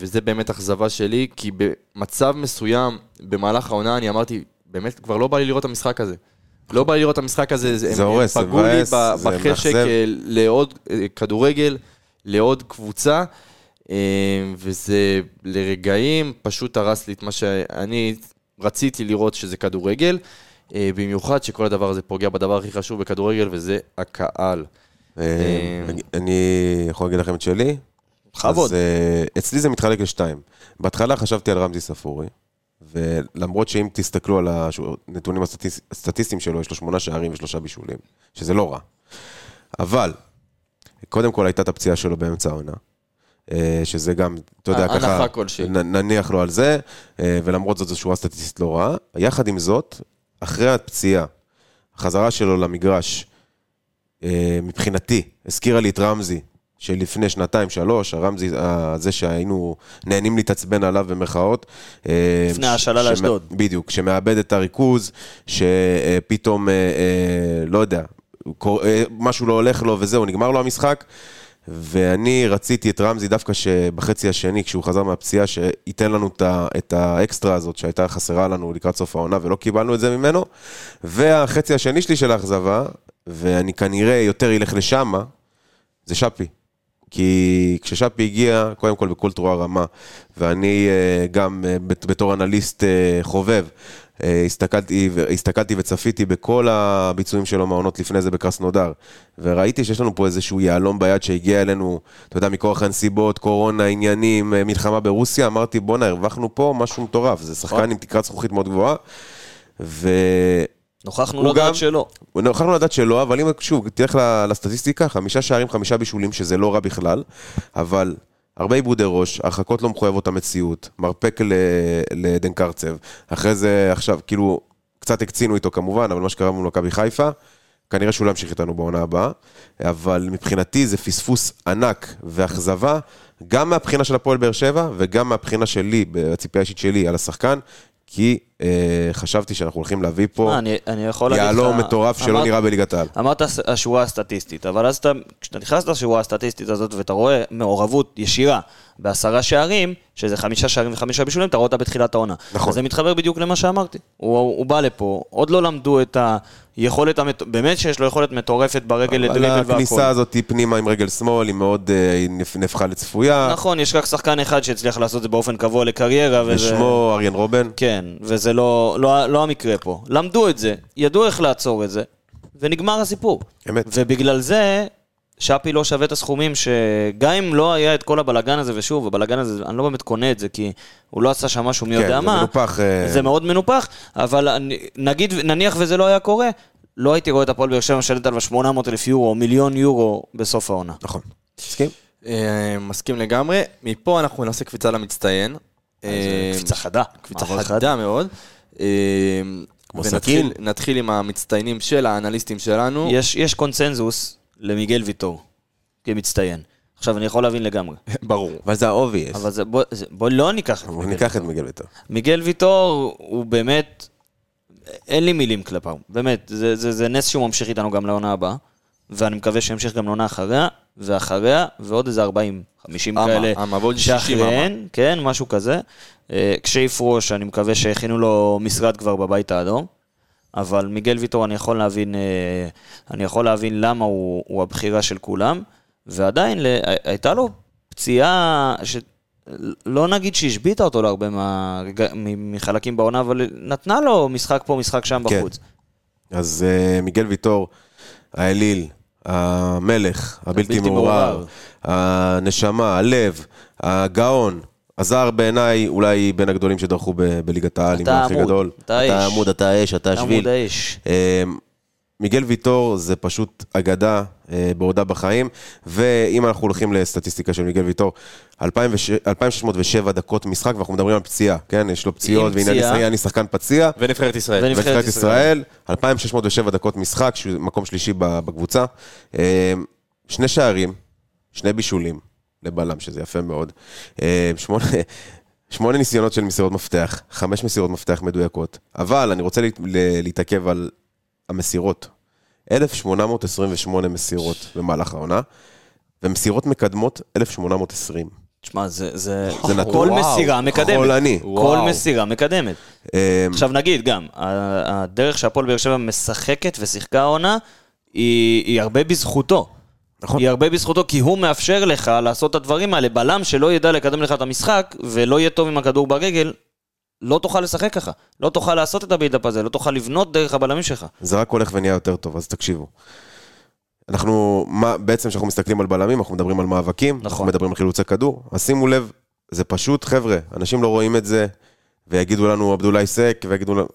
וזה באמת אכזבה שלי, כי במצב מסוים, במהלך העונה, אני אמרתי, באמת, כבר לא בא לי לראות את המשחק הזה. לא בא לי לראות את המשחק הזה, זה הם- הורס, פגעו לי בחשק. אה, לעוד אה, כדורגל, לעוד קבוצה, אה, וזה לרגעים פשוט הרס לי את מה שאני רציתי לראות שזה כדורגל, במיוחד שכל הדבר הזה פוגע בדבר הכי חשוב בכדורגל, וזה הקהל. אה, אני יכול להגיד לכם את שלי? בכבוד. אז אה, אצלי זה מתחלק לשתיים. בהתחלה חשבתי על רמזי ספורי, ולמרות שאם תסתכלו על הנתונים הסטטיס- הסטטיסטיים שלו, יש לו שמונה שערים ושלושה בישולים, שזה לא רע. אבל, קודם כל הייתה את הפציעה שלו באמצע העונה. אה, שזה גם, אתה יודע, ככה, נניח לו על זה, אה, ולמרות זאת זו שורה סטטיסטית לא רעה. יחד עם זאת, אחרי הפציעה, החזרה שלו למגרש, אה, מבחינתי, הזכירה לי את רמזי, שלפני שנתיים, שלוש, הרמזי, אה, זה שהיינו נהנים להתעצבן עליו במרכאות. אה, לפני ההשאלה לאשדוד. בדיוק, שמאבד את הריכוז, שפתאום, לא יודע, משהו לא הולך לו וזהו, נגמר לו המשחק. ואני רציתי את רמזי דווקא שבחצי השני, כשהוא חזר מהפציעה, שייתן לנו את האקסטרה הזאת שהייתה חסרה לנו לקראת סוף העונה ולא קיבלנו את זה ממנו. והחצי השני שלי של האכזבה, ואני כנראה יותר אלך לשמה, זה שפי. כי כששפי הגיע, קודם כל בכל תרועה רמה, ואני אה, גם אה, בת- בתור אנליסט אה, חובב, הסתכלתי, ו- הסתכלתי וצפיתי בכל הביצועים שלו מהעונות לפני זה בקרסנודר, וראיתי שיש לנו פה איזשהו יהלום ביד שהגיע אלינו, אתה יודע, מכורח הנסיבות, קורונה, עניינים, אה, מלחמה ברוסיה, אמרתי, בואנה, הרווחנו פה משהו מטורף, זה שחקן עם תקרת זכוכית מאוד גבוהה, ו... נוכחנו לדעת גם- שלא. יכולנו לדעת שלא, אבל אם שוב, תלך לסטטיסטיקה, חמישה שערים, חמישה בישולים, שזה לא רע בכלל, אבל הרבה עיבודי ראש, הרחקות לא מחויבות המציאות, מרפק ל- לעדן קרצב, אחרי זה עכשיו, כאילו, קצת הקצינו איתו כמובן, אבל מה שקרה מול מכבי חיפה, כנראה שהוא לא ימשיך איתנו בעונה הבאה, אבל מבחינתי זה פספוס ענק ואכזבה, גם מהבחינה של הפועל באר שבע, וגם מהבחינה שלי, בציפייה האישית שלי על השחקן, כי אה, חשבתי שאנחנו הולכים להביא פה... אני, אני יכול להגיד לך... יהלום מטורף שלא אמרת- נראה בליגת העל. אמרת השורה הסטטיסטית, אבל אז אתה, כשאתה נכנס לשורה הסטטיסטית הזאת ואתה רואה מעורבות ישירה בעשרה שערים, שזה חמישה שערים וחמישה בישולים, אתה רואה אותה בתחילת העונה. נכון. זה מתחבר בדיוק למה שאמרתי. הוא, הוא בא לפה, עוד לא למדו את היכולת, המט... באמת שיש לו יכולת מטורפת ברגל אבל לדריבל והכל. הכניסה הזאת היא פנימה עם רגל שמאל, היא מאוד אה, היא נפ- נהפכה לצפויה. נכון, יש רק שחקן אחד שהצליח לעשות את זה באופן קבוע לקריירה, וזה... ושמו אריאן רובן. כן, וזה לא, לא, לא המקרה פה. למדו את זה, ידעו איך לעצור את זה, ונגמר הסיפור. אמת. ובגלל זה, שפי לא שווה את הסכומים שגם אם לא היה את כל הבלגן הזה, ושוב, הבלגן הזה, אני לא באמת קונה את זה, כי הוא לא עשה שם משהו מי כן, יודע זה מה. מנופח, אה, זה מאוד מנופח, אבל נגיד, נניח וזה לא היה קורה, לא הייתי רואה את הפועל באר שבע משלמת עליו 800 אלף יורו, או מיליון יורו בסוף העונה. נכון. מסכים? אה, מסכים לגמרי. מפה אנחנו נעשה קפיצה למצטיין. אה, קפיצה חדה. קפיצה. חדה מאוד. כמו ונתחיל- סכין. נתחיל עם המצטיינים של האנליסטים שלנו. יש, יש קונצנזוס למיגל ויטור כמצטיין. עכשיו, אני יכול להבין לגמרי. ברור. אבל זה ה-obvious. אבל זה, בוא, זה, בוא לא ניקח את מיגל ניקח את ויטור. מיגל ויטור. מיגל ויטור הוא באמת, אין לי מילים כלפיו, באמת, זה, זה, זה נס שהוא ממשיך איתנו גם לעונה הבאה, ואני מקווה שימשיך גם לעונה אחריה. ואחריה, ועוד איזה 40, 50 אמה, כאלה. אמה, ועוד 60 שאחריהן, כן, משהו כזה. אה, כשיפרוש, אני מקווה שהכינו לו משרד כבר בבית האדום. אבל מיגל ויטור, אני יכול להבין, אה, אני יכול להבין למה הוא, הוא הבחירה של כולם, ועדיין הייתה לו פציעה, ש... לא נגיד שהשביתה אותו להרבה מהרגע- מ- מחלקים בעונה, אבל נתנה לו משחק פה, משחק שם כן. בחוץ. אז אה, מיגל ויטור, האליל, המלך, הבלתי מעורער. הנשמה, הלב, הגאון, הזר בעיניי אולי בין הגדולים שדרכו ב- בליגת העל, אם אתה לא הכי עמוד, גדול. אתה האיש. אתה עמוד, אתה האש, אתה השביל. עמוד האש. אה, מיגל ויטור זה פשוט אגדה אה, בעודה בחיים, ואם אנחנו הולכים לסטטיסטיקה של מיגל ויטור, 2006 2,607 דקות משחק, ואנחנו מדברים על פציעה, כן? יש לו פציעות, ועניין. ישראלי, אני שחקן פציע. ונבחרת ישראל. ונבחרת ונבחרת ישראל. ישראל, 2,607 דקות משחק, שהוא מקום שלישי בקבוצה. אה, שני שערים, שני בישולים לבלם, שזה יפה מאוד. אה, שמונה... שמונה ניסיונות של מסירות מפתח, חמש מסירות מפתח מדויקות, אבל אני רוצה להת- להתעכב על המסירות. 1,828 מסירות במהלך העונה, ומסירות מקדמות 1,820. תשמע, זה, זה, זה נתון. כל וואו, מסירה מקדמת. חולני. כל. מסירה מקדמת. אה, עכשיו נגיד גם, הדרך שהפועל באר שבע משחקת ושיחקה העונה, היא, היא הרבה בזכותו. נכון. היא הרבה בזכותו, כי הוא מאפשר לך לעשות את הדברים האלה. בלם שלא ידע לקדם לך את המשחק, ולא יהיה טוב עם הכדור ברגל, לא תוכל לשחק ככה. לא תוכל לעשות את הבילדאפ הזה, לא תוכל לבנות דרך הבלמים שלך. זה רק הולך ונהיה יותר טוב, אז תקשיבו. אנחנו, מה, בעצם כשאנחנו מסתכלים על בלמים, אנחנו מדברים על מאבקים, נכון. אנחנו מדברים על חילוצי כדור, אז שימו לב, זה פשוט, חבר'ה, אנשים לא רואים את זה, ויגידו לנו עבדולאי סק, ויגידו לנו...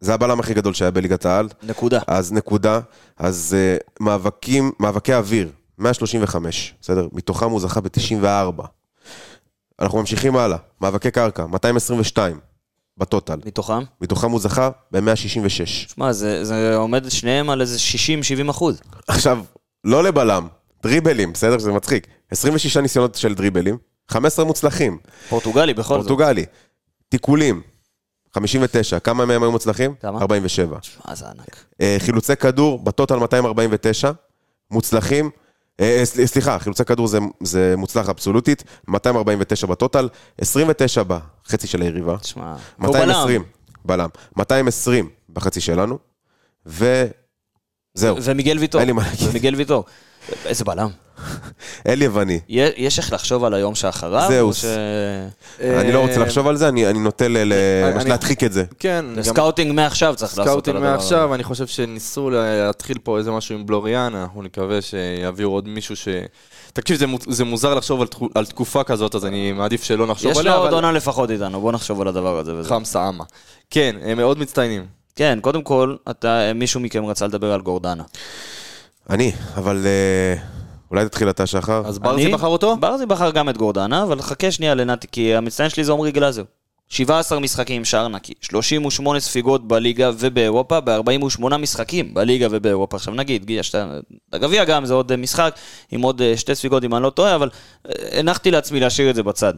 זה הבלם הכי גדול שהיה בליגת העל, נקודה. אז נקודה, אז uh, מאבקים, מאבקי אוויר, 135, בסדר? מתוכם הוא זכה ב-94. אנחנו ממשיכים הלאה, מאבקי קרקע, 222 בטוטל, מתוכם? מתוכם הוא זכה ב-166. שמע, זה, זה עומד שניהם על איזה 60-70 אחוז. עכשיו, לא לבלם, דריבלים, בסדר? שזה מצחיק. 26 ניסיונות של דריבלים, 15 מוצלחים. פורטוגלי בכל זאת. פורטוגלי. תיקולים, 59. כמה מהם היו מוצלחים? כמה? 47. שמע, זה ענק. אה, חילוצי כדור, בטוטל 249. מוצלחים. אה, סל- סליחה, חילוצי כדור זה, זה מוצלח אבסולוטית, 249 בטוטל, 29 בחצי של היריבה, תשמע, הוא 220 בלם. בלם, 220 בחצי שלנו, וזהו, ומיגל ויטור. אין לי מה להגיד. ומיגל ויטור. איזה בלם. אל יווני. יש איך לחשוב על היום שאחריו? זהו. ש... אני לא רוצה לחשוב על זה, אני, אני נוטה ל- אני- להדחיק את זה. כן, scouting מעכשיו צריך לעשות scouting על הדבר מעכשיו, אני חושב שניסו להתחיל פה איזה משהו עם בלוריאן, אנחנו נקווה שיביאו עוד מישהו ש... תקשיב, זה מו- זה מוזר לחשוב על תקו- על תקופה כזאת, אז אני מעדיף שלא נחשוב יש לו עליה, עוד עונה לפחות איתנו, בוא נחשוב על הדבר הזה. חמסה אמה. כן, הם מאוד מצטיינים. כן, קודם כל, אתה, מישהו מכם רצה לדבר על גורדנה. אני, אבל אה, אולי תתחיל אתה שחר. אז ברזי אני- בחר אותו? ברזי בחר גם את גורדנה, אבל חכה שנייה לנתי, כי המצטיין שלי זה עמרי גלאזר. 17 משחקים, שער נקי, 38 ספיגות בליגה ובאירופה, ב-48 משחקים בליגה ובאירופה. עכשיו נגיד, יש את הגביע גם, זה עוד אה, משחק עם עוד אה, שתי ספיגות אם אני לא טועה, אבל הנחתי לעצמי להשאיר את זה בצד.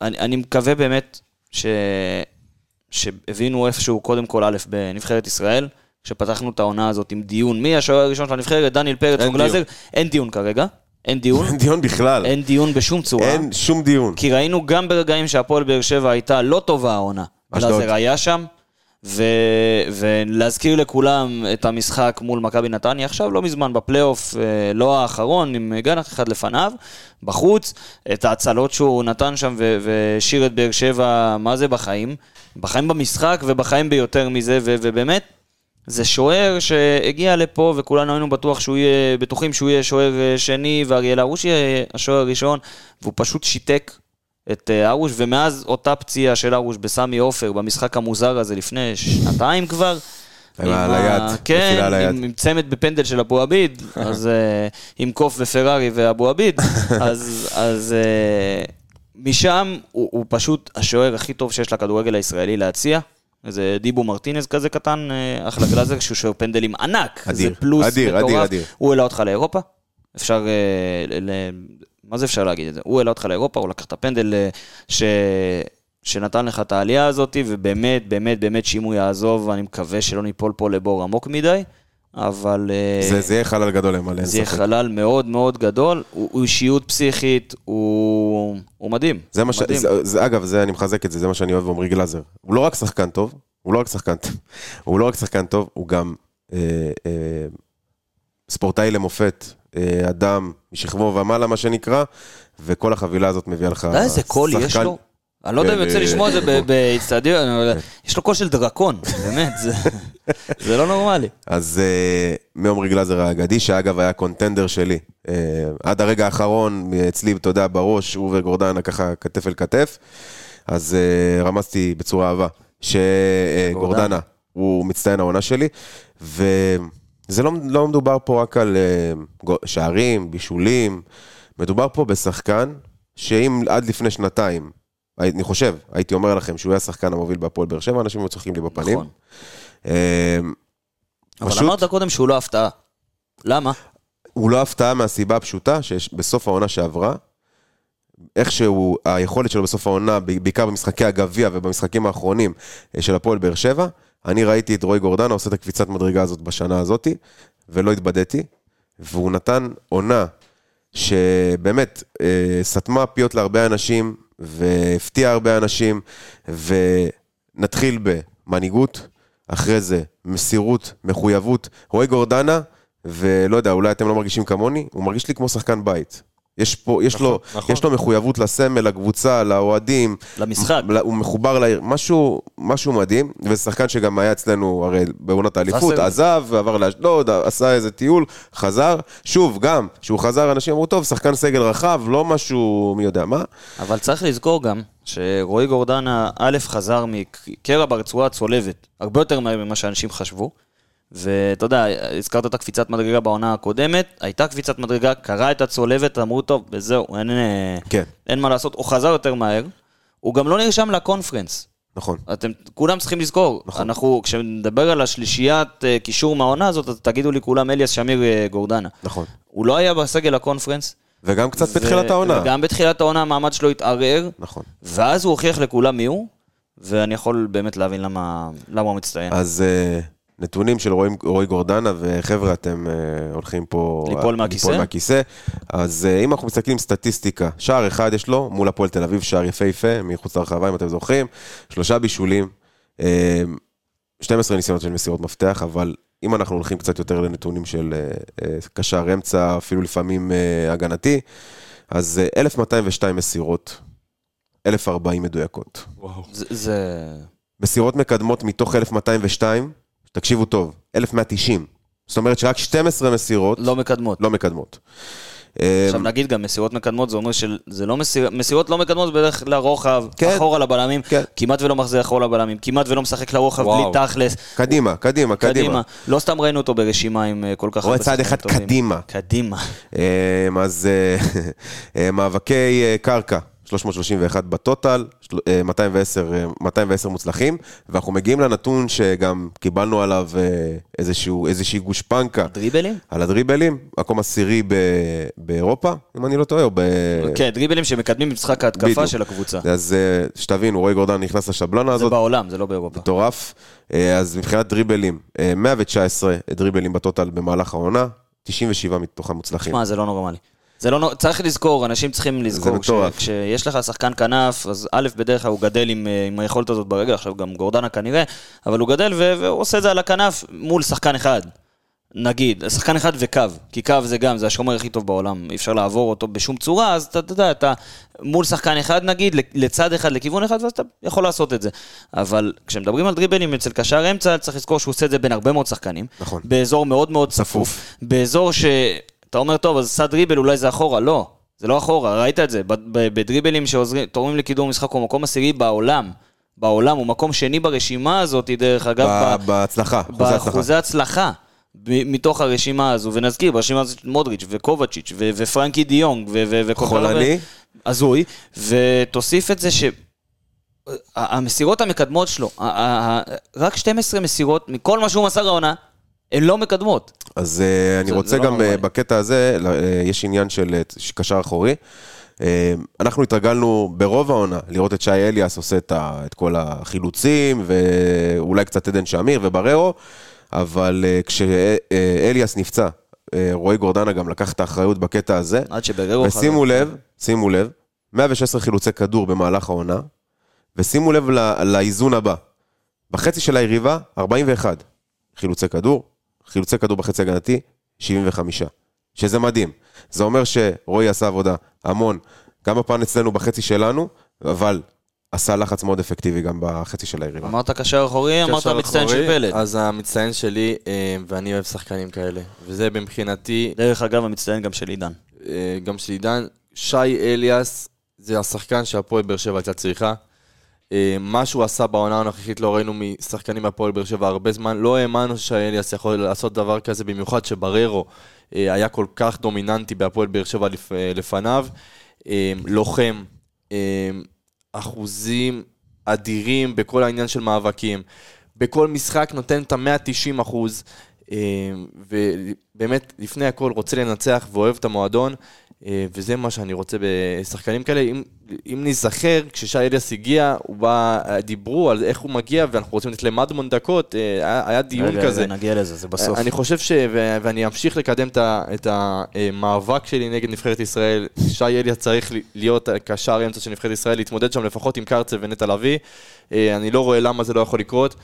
אני, אני מקווה באמת ש... שהבינו איפשהו קודם כל א' בנבחרת ישראל, כשפתחנו את העונה הזאת עם דיון, מי השוער הראשון של הנבחרת, דניאל פרץ או גלאזר. אין דיון כרגע, אין דיון, אין דיון בכלל. אין דיון בשום צורה. אין שום דיון. כי ראינו גם ברגעים שהפועל באר שבע הייתה לא טובה העונה. גלאזר היה שם, ו... ולהזכיר לכולם את המשחק מול מכבי נתניה, עכשיו לא מזמן בפלייאוף, אה, לא האחרון, עם גנח אחד לפניו, בחוץ, את ההצלות שהוא נתן שם ו... והשאיר את באר שבע, מה זה בחיים? בחיים במשחק ובחיים ביותר מזה, ו... ובאמת, זה שוער שהגיע לפה וכולנו היינו בטוח שהוא יהיה, בטוחים שהוא יהיה שוער אה, שני ואריאל הרוש יהיה השוער הראשון והוא פשוט שיתק את אה, הרוש ומאז אותה פציעה של הרוש בסמי עופר במשחק המוזר הזה לפני שנתיים כבר. עם היד, כן, היד. עם, עם צמד בפנדל של אבו עביד, אז אה, עם קוף ופרארי ואבו עביד, אז, אז אה, משם הוא, הוא פשוט השוער הכי טוב שיש לכדורגל הישראלי להציע. איזה דיבו מרטינז כזה קטן, אה, אחלה גלאזר, שהוא שוער פנדלים ענק. אדיר, זה פלוס אדיר, מטורף. אדיר, אדיר. הוא העלה אותך לאירופה, אפשר, אה, ל, ל, מה זה אפשר להגיד את זה? הוא העלה אותך לאירופה, הוא לקח את הפנדל אה, ש... שנתן לך את העלייה הזאת, ובאמת, באמת, באמת שאם הוא יעזוב, אני מקווה שלא ניפול פה לבור עמוק מדי, אבל... אה, זה זה יהיה חלל גדול למלא, אין זה יהיה ספק. חלל מאוד מאוד גדול, הוא הוא אישיות פסיכית, הוא הוא מדהים. זה מה ש... זה, זה, אגב, זה, אני מחזק את זה, זה מה שאני אוהב בעמרי גלאזר. הוא לא רק שחקן טוב, הוא לא רק שחקן טוב, הוא לא רק שחקן טוב, הוא גם אה, אה, ספורטאי למופת, אה, אדם משכמו ומעלה, מה שנקרא, וכל החבילה הזאת מביאה לך... אתה יודע איזה קול יש לו? אני לא יודע אם כן, יוצא אה, לשמוע את זה ב- באצטדיון, אבל יש לו קול של דרקון, באמת, זה- לא נורמלי. אז אה, מעומרי גלאזר האגדי, שאגב היה contender שלי, אה, עד הרגע האחרון, אצלי, אתה יודע, בראש, הוא וגורדנה ככה כתף אל כתף, אז רמזתי בצורה אהבה, שגורדנה גורדנה. הוא מצטיין העונה שלי, וזה לא, לא מדובר פה רק על שערים, בישולים, מדובר פה בשחקן שאם עד לפני שנתיים, אני חושב, הייתי אומר לכם שהוא היה השחקן המוביל בהפועל באר שבע, אנשים היו צוחקים לי בפנים. נכון. אה, אבל פשוט- אמרת קודם שהוא לא הפתעה. למה? הוא לא הפתעה מהסיבה הפשוטה שבסוף העונה שעברה, איכשהו היכולת שלו בסוף העונה, בעיקר במשחקי הגביע ובמשחקים האחרונים אה, של הפועל באר שבע, אני ראיתי את רועי גורדנה עושה את הקפיצת מדרגה הזאת בשנה הזאת, ולא התבדיתי, והוא נתן עונה שבאמת אה, סתמה פיות להרבה אנשים, והפתיעה הרבה אנשים, ונתחיל במנהיגות, אחרי זה מסירות, מחויבות. רועי גורדנה, ולא יודע, אולי אתם לא מרגישים כמוני, הוא מרגיש לי כמו שחקן בית. יש פה, יש, לו, נכון. יש לו מחויבות לסמל, לקבוצה, לאוהדים. למשחק. הוא מחובר לעיר, משהו, משהו מדהים, וזה שחקן שגם היה אצלנו הרי בעונת האליפות, עזב, עבר לאשדוד, עשה איזה טיול, חזר, שוב, גם, כשהוא חזר אנשים אמרו, טוב, שחקן סגל רחב, לא משהו מי יודע מה, אבל צריך לזכור גם שרועי גורדנה, א', חזר מקרע ברצועה הצולבת, הרבה יותר מהר ממה שאנשים חשבו. ואתה יודע, הזכרת את הקפיצת מדרגה בעונה הקודמת, הייתה קפיצת מדרגה, קרע את הצולבת, אמרו, טוב, וזהו, אין, אה, כן. אין מה לעשות, הוא חזר יותר מהר. הוא גם לא נרשם לקונפרנס. נכון. אתם כולם צריכים לזכור, נכון. אנחנו, כשנדבר על השלישיית אה, קישור מהעונה הזאת, אז תגידו לי כולם אליאס שמיר אה, גורדנה. נכון. הוא לא היה בסגל הקונפרנס. וגם קצת ו- בתחילת העונה. וגם בתחילת העונה המעמד שלו התערער, נכון. ואז הוא הוכיח לכולם מי הוא, ואני יכול באמת להבין למה, למה הוא מצטיין. אז אה, נתונים של רועי, רועי גורדנה, וחבר'ה, אתם אה, הולכים פה... ליפול מהכיסא? ליפול מהכיסא. אז אה, אם אנחנו מסתכלים סטטיסטיקה, שער אחד יש לו, מול הפועל תל אביב, שער יפהפה, מחוץ לרחבה, אם אתם זוכרים, שלושה בישולים, אה, 12 ניסיונות של מסירות מפתח, אבל אם אנחנו הולכים קצת יותר לנתונים של אה, אה, קשר אמצע, אפילו לפעמים אה, הגנתי, אז אה, 1,202 מסירות, 1,040 מדויקות. זה, זה... מסירות מקדמות מתוך 1202, תקשיבו טוב, 1190. זאת אומרת שרק 12 מסירות לא מקדמות. לא מקדמות. עכשיו נגיד גם מסירות מקדמות, זה אומר שזה לא מסיר... מסירות לא מקדמות בדרך לרוחב, כן. אחורה לבלמים, כן. כמעט ולא מחזיר אחורה לבלמים, כמעט ולא משחק לרוחב וואו. בלי תכלס. קדימה, קדימה, קדימה. לא סתם ראינו אותו ברשימה עם אה, כל כך רואה הרבה צעד שחקנים אחד טובים. קדימה. קדימה. אמ, אז אה, אה, מאבקי קרקע, 331 בטוטל, של- אה, 210, אה, 210 מוצלחים, ואנחנו מגיעים לנתון שגם קיבלנו עליו אה, איזשהו, איזושהי גושפנקה. דריבלים? על הדריבלים, מקום עשירי ב- באירופה, אם אני לא טועה, או ב... כן, דריבלים שמקדמים משחק ההתקפה בדיוק. של הקבוצה. אז אה, שתבינו, רועי גורדן נכנס לשבלונה זה הזאת, בעולם, זה לא באירופה. מטורף. אה, אז מבחינת דריבלים, אה, 119 דריבלים בטוטל במהלך העונה, 97 מתוכם מוצלחים. שמע, זה לא נורמלי. זה לא, נור- צריך לזכור, אנשים צריכים לזכור, מטורף. כש- כשיש לך שחקן כנף, אז א', בדרך כלל הוא גדל עם, אה, עם היכולת הזאת ברגל, עכשיו גם גורדנה כנראה, אבל הוא גדל והוא עושה את זה על הכנף מול שחקן אחד. נגיד, שחקן אחד וקו, כי קו זה גם, זה השומר הכי טוב בעולם, אי אפשר לעבור אותו בשום צורה, אז אתה, אתה יודע, אתה מול שחקן אחד נגיד, לצד אחד, לכיוון אחד, ואז אתה יכול לעשות את זה. אבל כשמדברים על דריבלים אצל קשר אמצע, צריך לזכור שהוא עושה את זה בין הרבה מאוד שחקנים. נכון. באזור מאוד מאוד צפוף. צפוף. באזור שאתה אומר, טוב, אז עשה דריבל, אולי זה אחורה. לא, זה לא אחורה, ראית את זה. בדריבלים שתורמים לקידום משחק, הוא מקום עשירי בעולם. בעולם, הוא מקום שני ברשימה הזאת, דרך אגב, בהצלחה, אחוזי הצלחה. באחוזי הצלחה. מתוך הרשימה הזו, ונזכיר, ברשימה הזאת מודריץ' וקובצ'יץ' ו- ופרנקי דיונג ו- ו- וכל כך חולני. הזוי, ותוסיף את זה ש... ה- המסירות המקדמות שלו, רק 12 מסירות מכל מה שהוא מסר העונה, הן לא מקדמות. אז אה, אני רוצה לא גם. אה, בקטע הזה, אה, יש עניין של קשר אחורי. אנחנו התרגלנו ברוב העונה לראות את שי אליאס עושה את כל החילוצים, ואולי קצת עדן שמיר ובררו, אבל כשאליאס נפצע, רועי גורדנה גם לקח את האחריות בקטע הזה, עד שבררו ושימו לב, שימו לב, 116 חילוצי כדור במהלך העונה, ושימו לב לאיזון הבא. בחצי של היריבה, 41 חילוצי כדור, חילוצי כדור בחצי הגנתי, 75. שזה מדהים. זה אומר שרועי עשה עבודה המון, גם הפן אצלנו בחצי שלנו, אבל עשה לחץ מאוד אפקטיבי גם בחצי של היריבה. אמרת קשר אחורי, אמרת מצטיין של פלד. אז המצטיין שלי, אה, ואני אוהב שחקנים כאלה. וזה מבחינתי, דרך אגב, המצטיין גם של עידן. אה, גם של עידן, שי אליאס, זה השחקן שהפועל באר שבע הייתה צריכה. אה, מה שהוא עשה בעונה הנוכחית לא ראינו משחקנים מהפועל באר שבע הרבה זמן. לא האמנו ששי אליאס יכול לעשות דבר כזה, במיוחד שבררו אה, היה כל כך דומיננטי בהפועל באר שבע אה, לפניו. לוחם, אחוזים אדירים בכל העניין של מאבקים. בכל משחק נותן את ה-190 אחוז, ובאמת, לפני הכל רוצה לנצח ואוהב את המועדון, וזה מה שאני רוצה בשחקנים כאלה. אם, אם ניזכר, כששי אליאס הגיע, הוא בא, דיברו על איך הוא מגיע, ואנחנו רוצים לתת למדמון דקות, אה, היה, היה דיון רגע, כזה. נגיע לזה, זה בסוף. אני חושב ש... ו- ואני אמשיך לקדם את המאבק שלי נגד נבחרת ישראל. שי אליאס צריך להיות קשר אמצע של נבחרת ישראל, להתמודד שם לפחות עם קרצב ונטע לביא. אה, אני לא רואה למה זה לא יכול לקרות.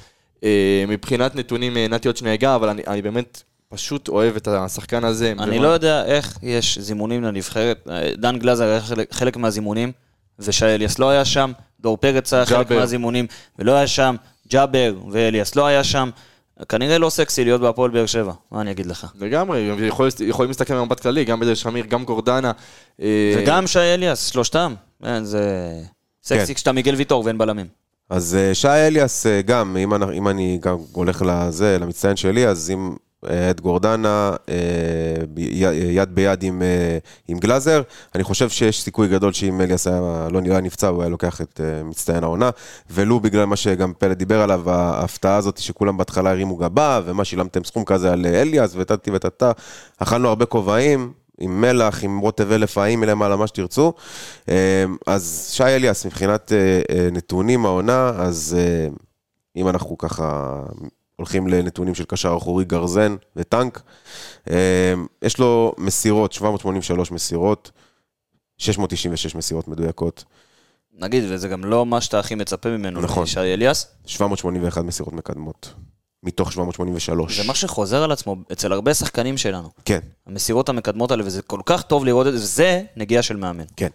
אה, מבחינת נתונים, אה, נתי עוד שנייה אגע, אבל אני, אני באמת פשוט אוהב את השחקן הזה. אני לא יודע איך יש זימונים לנבחרת. דן גלזר היה חלק, חלק מהזימונים, ושי אליאס לא היה שם. דור פרץ היה חלק. מהזימונים, ולא היה שם. ג'אבר ואליאס לא היה שם. כנראה לא סקסי להיות בהפועל באר שבע, מה אני אגיד לך? לגמרי, יכול, יכולים להסתכל במבט כללי, גם בדרך שמיר, גם גורדנה. אה, וגם שי אליאס, שלושתם. אין, זה סקסי כן. כשאתה מיגל ויטור ואין בלמים. אז אה, שי אליאס, אה, גם, אם אני, אם אני גם הולך לזה, למצטיין שלי, אז אם את גורדנה אה, יד ביד עם, אה, עם גלאזר, אני חושב שיש סיכוי גדול שאם אליאס היה לא נראה נפצע, הוא היה לוקח את אה, מצטיין העונה, ולו בגלל מה שגם פלד דיבר עליו, ההפתעה הזאת שכולם בהתחלה הרימו גבה, ומה שילמתם סכום כזה על אה, אליאס, וטטי וטטה, אכלנו הרבה כובעים. עם מלח, עם רוטב אלף האיים מלמעלה, מה שתרצו. אה, אז שי אליאס, מבחינת אה, אה, נתונים העונה, אז אה, אם אנחנו ככה הולכים לנתונים של קשר אחורי, גרזן וטנק, אה, יש לו מסירות, 783 מסירות, 696 מסירות מדויקות, נגיד, וזה גם לא מה שאתה הכי מצפה ממנו, נכון. משי אליאס. 781 מסירות מקדמות, מתוך 783. זה מה שחוזר על עצמו אצל הרבה שחקנים שלנו. כן, המסירות המקדמות האלה, וזה כל כך טוב לראות את זה, וזה נגיעה של מאמן. כן.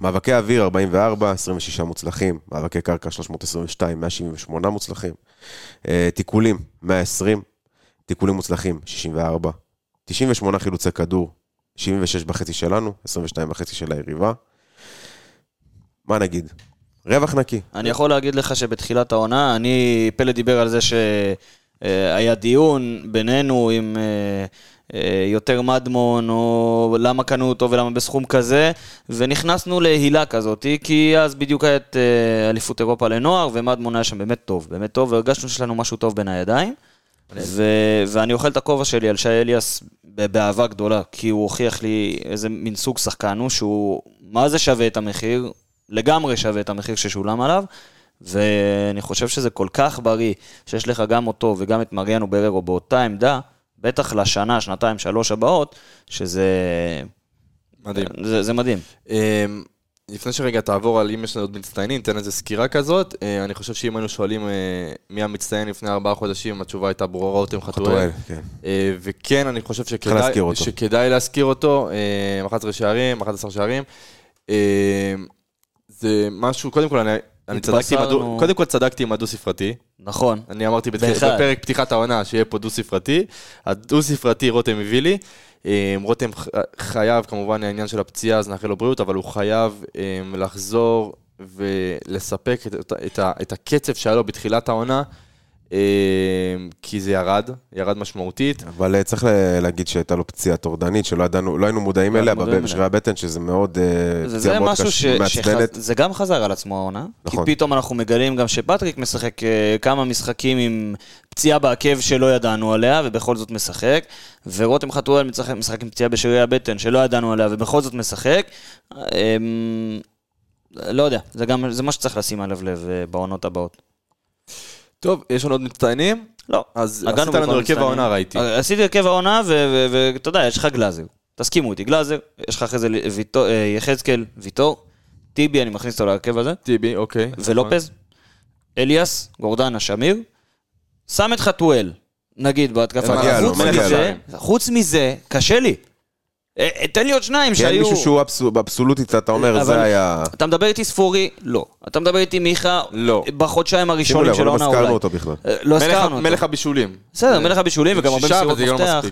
מאבקי אוויר 44, 26 מוצלחים, מאבקי קרקע 322, 178 מוצלחים, תיקולים 120, תיקולים מוצלחים 64, 98 חילוצי כדור, 76 בחצי שלנו, 22 בחצי של היריבה. מה נגיד? רווח נקי. אני יכול להגיד לך שבתחילת העונה, אני, פלד דיבר על זה שהיה דיון בינינו עם אה, אה, יותר מדמון, או למה קנו אותו ולמה בסכום כזה, ונכנסנו להילה כזאת, כי אז בדיוק היה את אה, אליפות אירופה לנוער, ומדמון היה שם באמת טוב, באמת טוב, והרגשנו שיש לנו משהו טוב בין הידיים. ו- ואני אוכל את הכובע שלי על שי אליאס באהבה גדולה, כי הוא הוכיח לי איזה מין סוג שחקן הוא, שהוא מה זה שווה את המחיר, לגמרי שווה את המחיר ששולם עליו, ואני חושב שזה כל כך בריא, שיש לך גם אותו וגם את מריאנו בררו באותה עמדה, בטח לשנה, שנתיים, שלוש הבאות, שזה... מדהים. זה, זה מדהים. אמ, לפני שרגע תעבור על אם יש לנו עוד מצטיינים, ניתן איזה סקירה כזאת. אה, אני חושב שאם היינו שואלים אה, מי המצטיין לפני ארבעה חודשים, התשובה הייתה ברורה, רותם חתואל. חתואל, כן. אה, וכן, אני חושב שכדאי להזכיר אותו. שכדאי להזכיר אותו. אה, 11 שערים, 11 שערים. זה משהו, קודם כל, אני, אני צדקתי עם הדו, קודם כל צדקתי עם הדו-ספרתי. נכון. אני אמרתי בתח... בפרק פתיחת העונה שיהיה פה דו-ספרתי. הדו-ספרתי רותם הביא לי. אה, רותם חייב, כמובן העניין של הפציעה, אז נאחל לו בריאות, אבל הוא חייב אה, לחזור ולספק את, את, את, את הקצב שהיה לו בתחילת העונה, כי זה ירד, ירד משמעותית. אבל אה, צריך להגיד שהייתה לו פציעה טורדנית, שלא ידענו, לא היינו מודעים אליה היינו מודעים בשרי הבטן, שזה מאוד, אה, זה, פציעה זה מאוד משהו ש... קשה. מעצבנת. זה גם חזר על עצמו העונה. נכון. כי פתאום אנחנו מגלים גם שפטריק משחק אה, כמה משחקים עם פציעה בעקב שלא ידענו עליה, ובכל זאת משחק. ורותם חתואל משחק, משחק עם פציעה בשרירי הבטן שלא ידענו עליה, ובכל זאת משחק. אה, לא יודע, זה גם, זה מה שצריך לשים עליו לב בעונות הבאות. טוב, יש לנו עוד מצטיינים? לא. אז עשית לנו הרכב. העונה, ראיתי. אה, עשיתי הרכב העונה, ואתה יודע, יש לך גלאזר. תסכימו איתי, גלאזר, יש לך אחרי זה אה, יחזקאל, ויטור, טיבי, אני מכניס אותו להרכב הזה, טיבי, אוקיי. ולופז, אליאס, גורדנה, שמיר, שם את חתואל, נגיד בהתקפה. חוץ מזה, קשה לי. אה, אה, תן לי עוד שניים כן, שהיו... מישהו שהוא אבסו- באבסולוטית, אתה אומר, אבל- זה היה... אתה מדבר איתי ספורי? לא. אתה מדבר איתי מיכה? לא. בחודשיים שימו הראשונים לב, של לא העונה אולי. הזכרנו אותו בכלל. אה, לא מלך- הזכרנו אותו. מלך הבישולים. בסדר, מלך הבישולים וגם הרבה מסירות לא מפתח.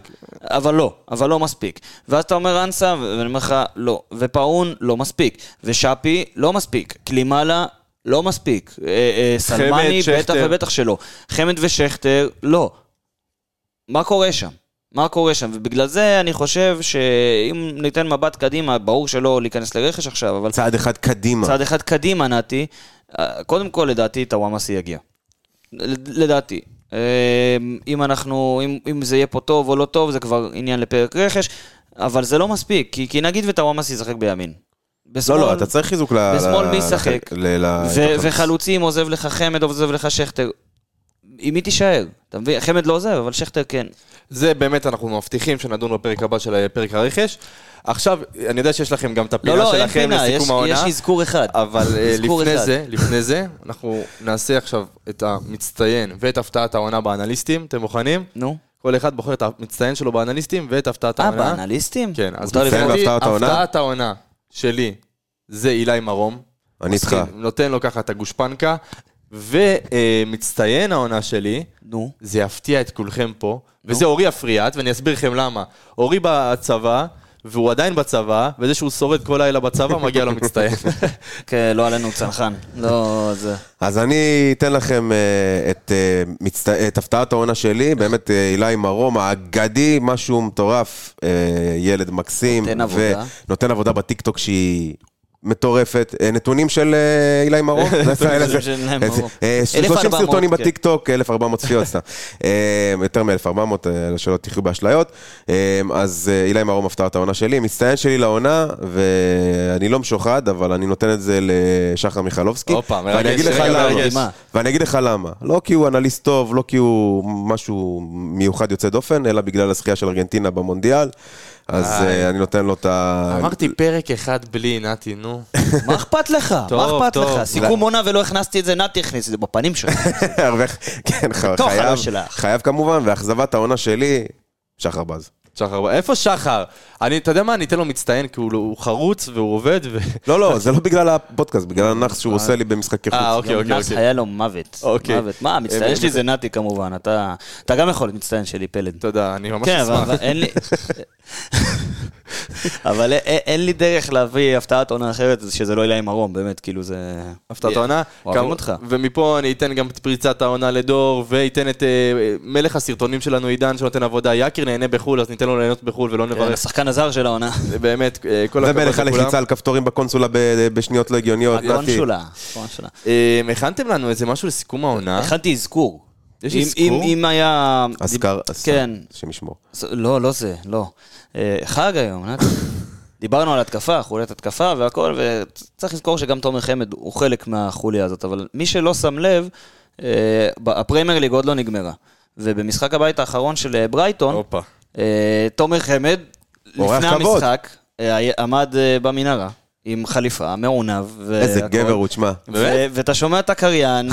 אבל לא, אבל לא מספיק. ואז אתה אומר אנסה, ואני אומר לך, לא. ופאון, לא מספיק. ושאפי, לא מספיק. קלימאלה, לא מספיק. סלמני, בטח. ובטח שלא. חמד ושכטר, לא. מה קורה שם? מה קורה שם? ובגלל זה אני חושב שאם ניתן מבט קדימה, ברור שלא להיכנס לרכש עכשיו, אבל צעד אחד קדימה. צעד אחד קדימה, נתי, אה, קודם כל, לדעתי, טוואמאסי יגיע. לדעתי. אה, אם אנחנו, אם, אם זה יהיה פה טוב או לא טוב, זה כבר עניין לפרק רכש, אבל זה לא מספיק, כי, כי נגיד וטוואמאסי ישחק בימין. לא, בשמאל, לא, אתה צריך חיזוק ל... בשמאל מי ישחק? וחלוצים, עוזב לך חמד, עוזב לך שכטר. עם מי תישאר? אתה מבין? חמד לא עוזב, אבל שכטר כן. זה באמת אנחנו מבטיחים שנדון בפרק הבא של פרק הרכש. עכשיו, אני יודע שיש לכם גם את הפינה לא, לא, שלכם פינה, יש, לסיכום העונה. יש אזכור אחד. אבל אה, אזכור לפני אחד. זה, לפני זה, אנחנו נעשה עכשיו את המצטיין ואת הפתעת העונה באנליסטים. אתם מוכנים? נו. כל אחד בוחר את המצטיין שלו באנליסטים ואת הפתעת אה, העונה. באנליסטים? כן, אז? מבחינתי, בהפתעת העונה? הפתעת העונה שלי זה אילי מרום. אני איתך. נותן לו ככה את הגושפנקה. ומצטיין העונה שלי, נו. זה יפתיע את כולכם פה, וזה אורי אפריאט, ואני אסביר לכם למה. אורי בצבא, והוא עדיין בצבא, וזה שהוא שורד כל לילה בצבא, מגיע לו מצטיין. כן, לא עלינו צנחן. לא, זה... אז אני אתן לכם אה, את, אה, מצט... את הפתעת העונה שלי, באמת אה, אילי מרום, האגדי, משהו מטורף, אה, ילד מקסים. נותן עבודה. ונותן עבודה בטיקטוק שהיא מטורפת. אה, נתונים של אה, אילי מרום? נתונים של אילי מרום. אה, 30 1400, סרטונים כן. בטיקטוק, 1400 צפיות סתם. אה, יותר מ-1400, שלא תחיו באשליות. אה, אז אה, אילי מרום הפתעת העונה שלי, מצטיין שלי לעונה, ואני לא משוחד, אבל אני נותן את זה לשחר מיכלובסקי. הופה, מרגש. מרגש. ואני אגיד לך למה. לא כי הוא אנליסט טוב, לא כי הוא משהו מיוחד יוצא דופן, אלא בגלל הזכייה של ארגנטינה במונדיאל. אז. אה, אני נותן לו את ה... אמרתי פרק אחד בלי, נתי, נו. מה אכפת לך? מה אכפת. לך? סיכום עונה ולא הכנסתי את זה, נתי הכניס את זה בפנים שלך. כן, ח- בתוך חייב, שלך. חייב כמובן, ואכזבת העונה שלי, שחר בז. שחר, איפה שחר? אני, אתה יודע מה, אני אתן לו מצטיין, כי הוא, הוא חרוץ והוא עובד, ו... לא, לא, זה לא בגלל הפודקאסט, בגלל הנאחס שהוא עושה לי במשחקי חוץ. אה, אוקיי, אוקיי, נאס אוקיי. היה לו מוות. אוקיי. מוות. מה, המצטיין אה, שלי זה נתי כמובן, אתה אתה גם יכול להיות מצטיין שלי, פלד. תודה, אני ממש כן, אשמח. אבל אין לי... אבל אין- לי דרך להביא הפתעת עונה אחרת, שזה לא אילי מרום, באמת, כאילו זה... הפתעת העונה. אוהבים אותך. ומפה אני אתן גם את פריצת העונה לדור, ואתן את אה, מלך הסרטונים שלנו, עידן, שנותן עבודה. יקיר נהנה בחו"ל, אז ניתן לו ליהנות בחו"ל ולא כן, נברך. השחקן הזר של העונה. זה באמת, אה, כל הכבוד ומלך לכולם. הלחיצה על כפתורים בקונסולה בשניות לא הגיוניות, נתי. קונסולה. קונסולה. אה, הכנתם לנו איזה משהו לסיכום העונה? הכנתי אזכור. יש אם- אזכור? אם- אם היה... אזכר, כן. השם ישמור. לא, לא זה, לא. אה, חג היום, נתי. דיברנו על התקפה, חוליית התקפה והכל, וצריך לזכור שגם תומר חמד הוא חלק מהחוליה הזאת, אבל מי שלא שם לב, אה, ב- הפריימר ליג עוד לא נגמרה. ובמשחק הבית האחרון של אה, ברייטון, תומר חמד, לפני כבוד. המשחק, עמד במנהרה. עם חליפה, מעונב. איזה והכל. גבר הוא, תשמע. ו- ואתה שומע את הקריין,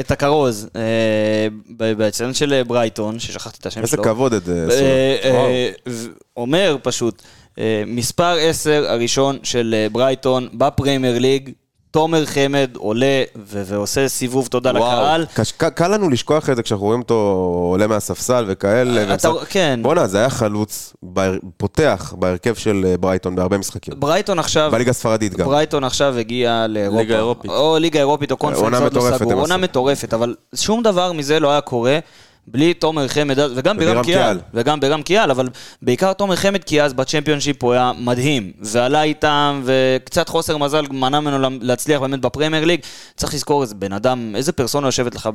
את הכרוז, אה, ב- באצטדיון של ברייטון, ששכחתי את השם איזה שלו. כבוד את זה. אה. אה, אומר פשוט, אה, מספר 10 הראשון של אה, ברייטון בפרמייר ליג, תומר חמד עולה ו- ועושה סיבוב תודה וואו. לקהל. קש- ק- קל לנו לשכוח את זה כשאנחנו רואים אותו עולה מהספסל וכאלה. אתה- ומשחק- כן. בואנה, זה היה חלוץ, בהר- פותח בהרכב של אה, ברייטון בהרבה משחקים. ברייטון עכשיו, בליגה הספרדית גם. ברייטון עכשיו הגיע לאירופה. ליגה אירופית. או ליגה אירופית או קונפרנס, עונה עוד לא מטורפת סגור. עונה. מטורפת, אבל שום דבר מזה לא היה קורה. בלי תומר חמד, וגם בירם קיאל. וגם בירם קיאל, אבל בעיקר תומר חמד, כי אז בצ'מפיונשיפ הוא היה מדהים, ועלה איתם, וקצת חוסר מזל מנע ממנו להצליח באמת בפרמייר ליג. צריך לזכור איזה בן אדם, איזה פרסונה יושבת לך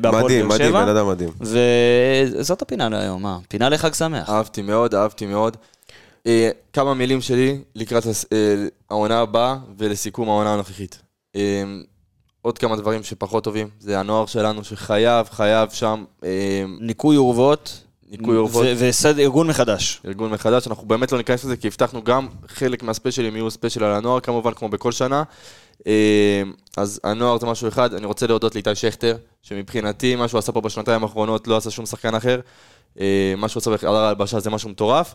בהפועל מדהים, באר מדהים, שבע. בן אדם מדהים. וזאת הפינה להיום, מה? פינה לחג שמח. אהבתי מאוד, אהבתי מאוד. אה, כמה מילים שלי לקראת אה, העונה הבאה ולסיכום העונה הנוכחית. עוד כמה דברים שפחות טובים, זה הנוער שלנו שחייב, חייב שם אה, ניקוי אורוות. ניקוי אורוות. וארגון מחדש. ארגון מחדש, אנחנו באמת לא ניכנס לזה, כי הבטחנו גם חלק מהספיישלים יהיו ספיישל על הנוער, כמובן, כמו בכל שנה. אה, אז הנוער זה משהו אחד, אני רוצה להודות לאיתי שכטר, שמבחינתי, מה שהוא עשה פה בשנתיים האחרונות, לא עשה שום שחקן אחר. אה, מה שהוא עשה בחדר ההלבשה זה משהו מטורף.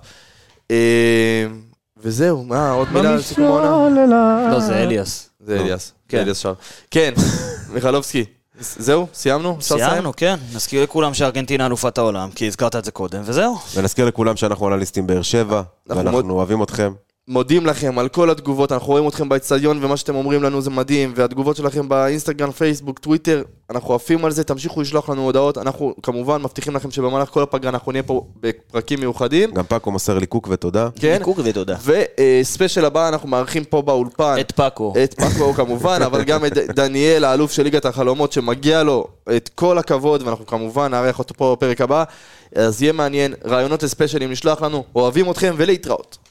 וזהו, מה, עוד מילה על סיכום העונה? לא, זה אליאס. זה אליאס, כן. אליאס שר. כן, מיכלובסקי, זהו, סיימנו? סיימנו, כן. נזכיר לכולם שארגנטינה אלופת העולם, כי הזכרת את זה קודם, וזהו. ונזכיר לכולם שאנחנו אנליסטים באר שבע, אנחנו ואנחנו אוהבים אתכם. מודים לכם על כל התגובות, אנחנו רואים אתכם באצטדיון ומה שאתם אומרים לנו זה מדהים, והתגובות שלכם באינסטגרם, פייסבוק, טוויטר, אנחנו עפים על זה, תמשיכו לשלוח לנו הודעות, אנחנו כמובן מבטיחים לכם שבמהלך כל הפגרה אנחנו נהיה פה בפרקים מיוחדים, גם פאקו מוסר לי קוק ותודה. כן? ניקוק ותודה. וספיישל הבא אנחנו מארחים פה באולפן. את פאקו. את פאקו כמובן, אבל גם את דניאל, האלוף של ליגת החלומות, שמגיע לו את כל הכבוד, ואנחנו כמובן נארח אותו פה בפרק הבא. אז יהיה מעניין, רעיונות לספיישלים נשלח לנו, אוהבים אתכם ולהתראות.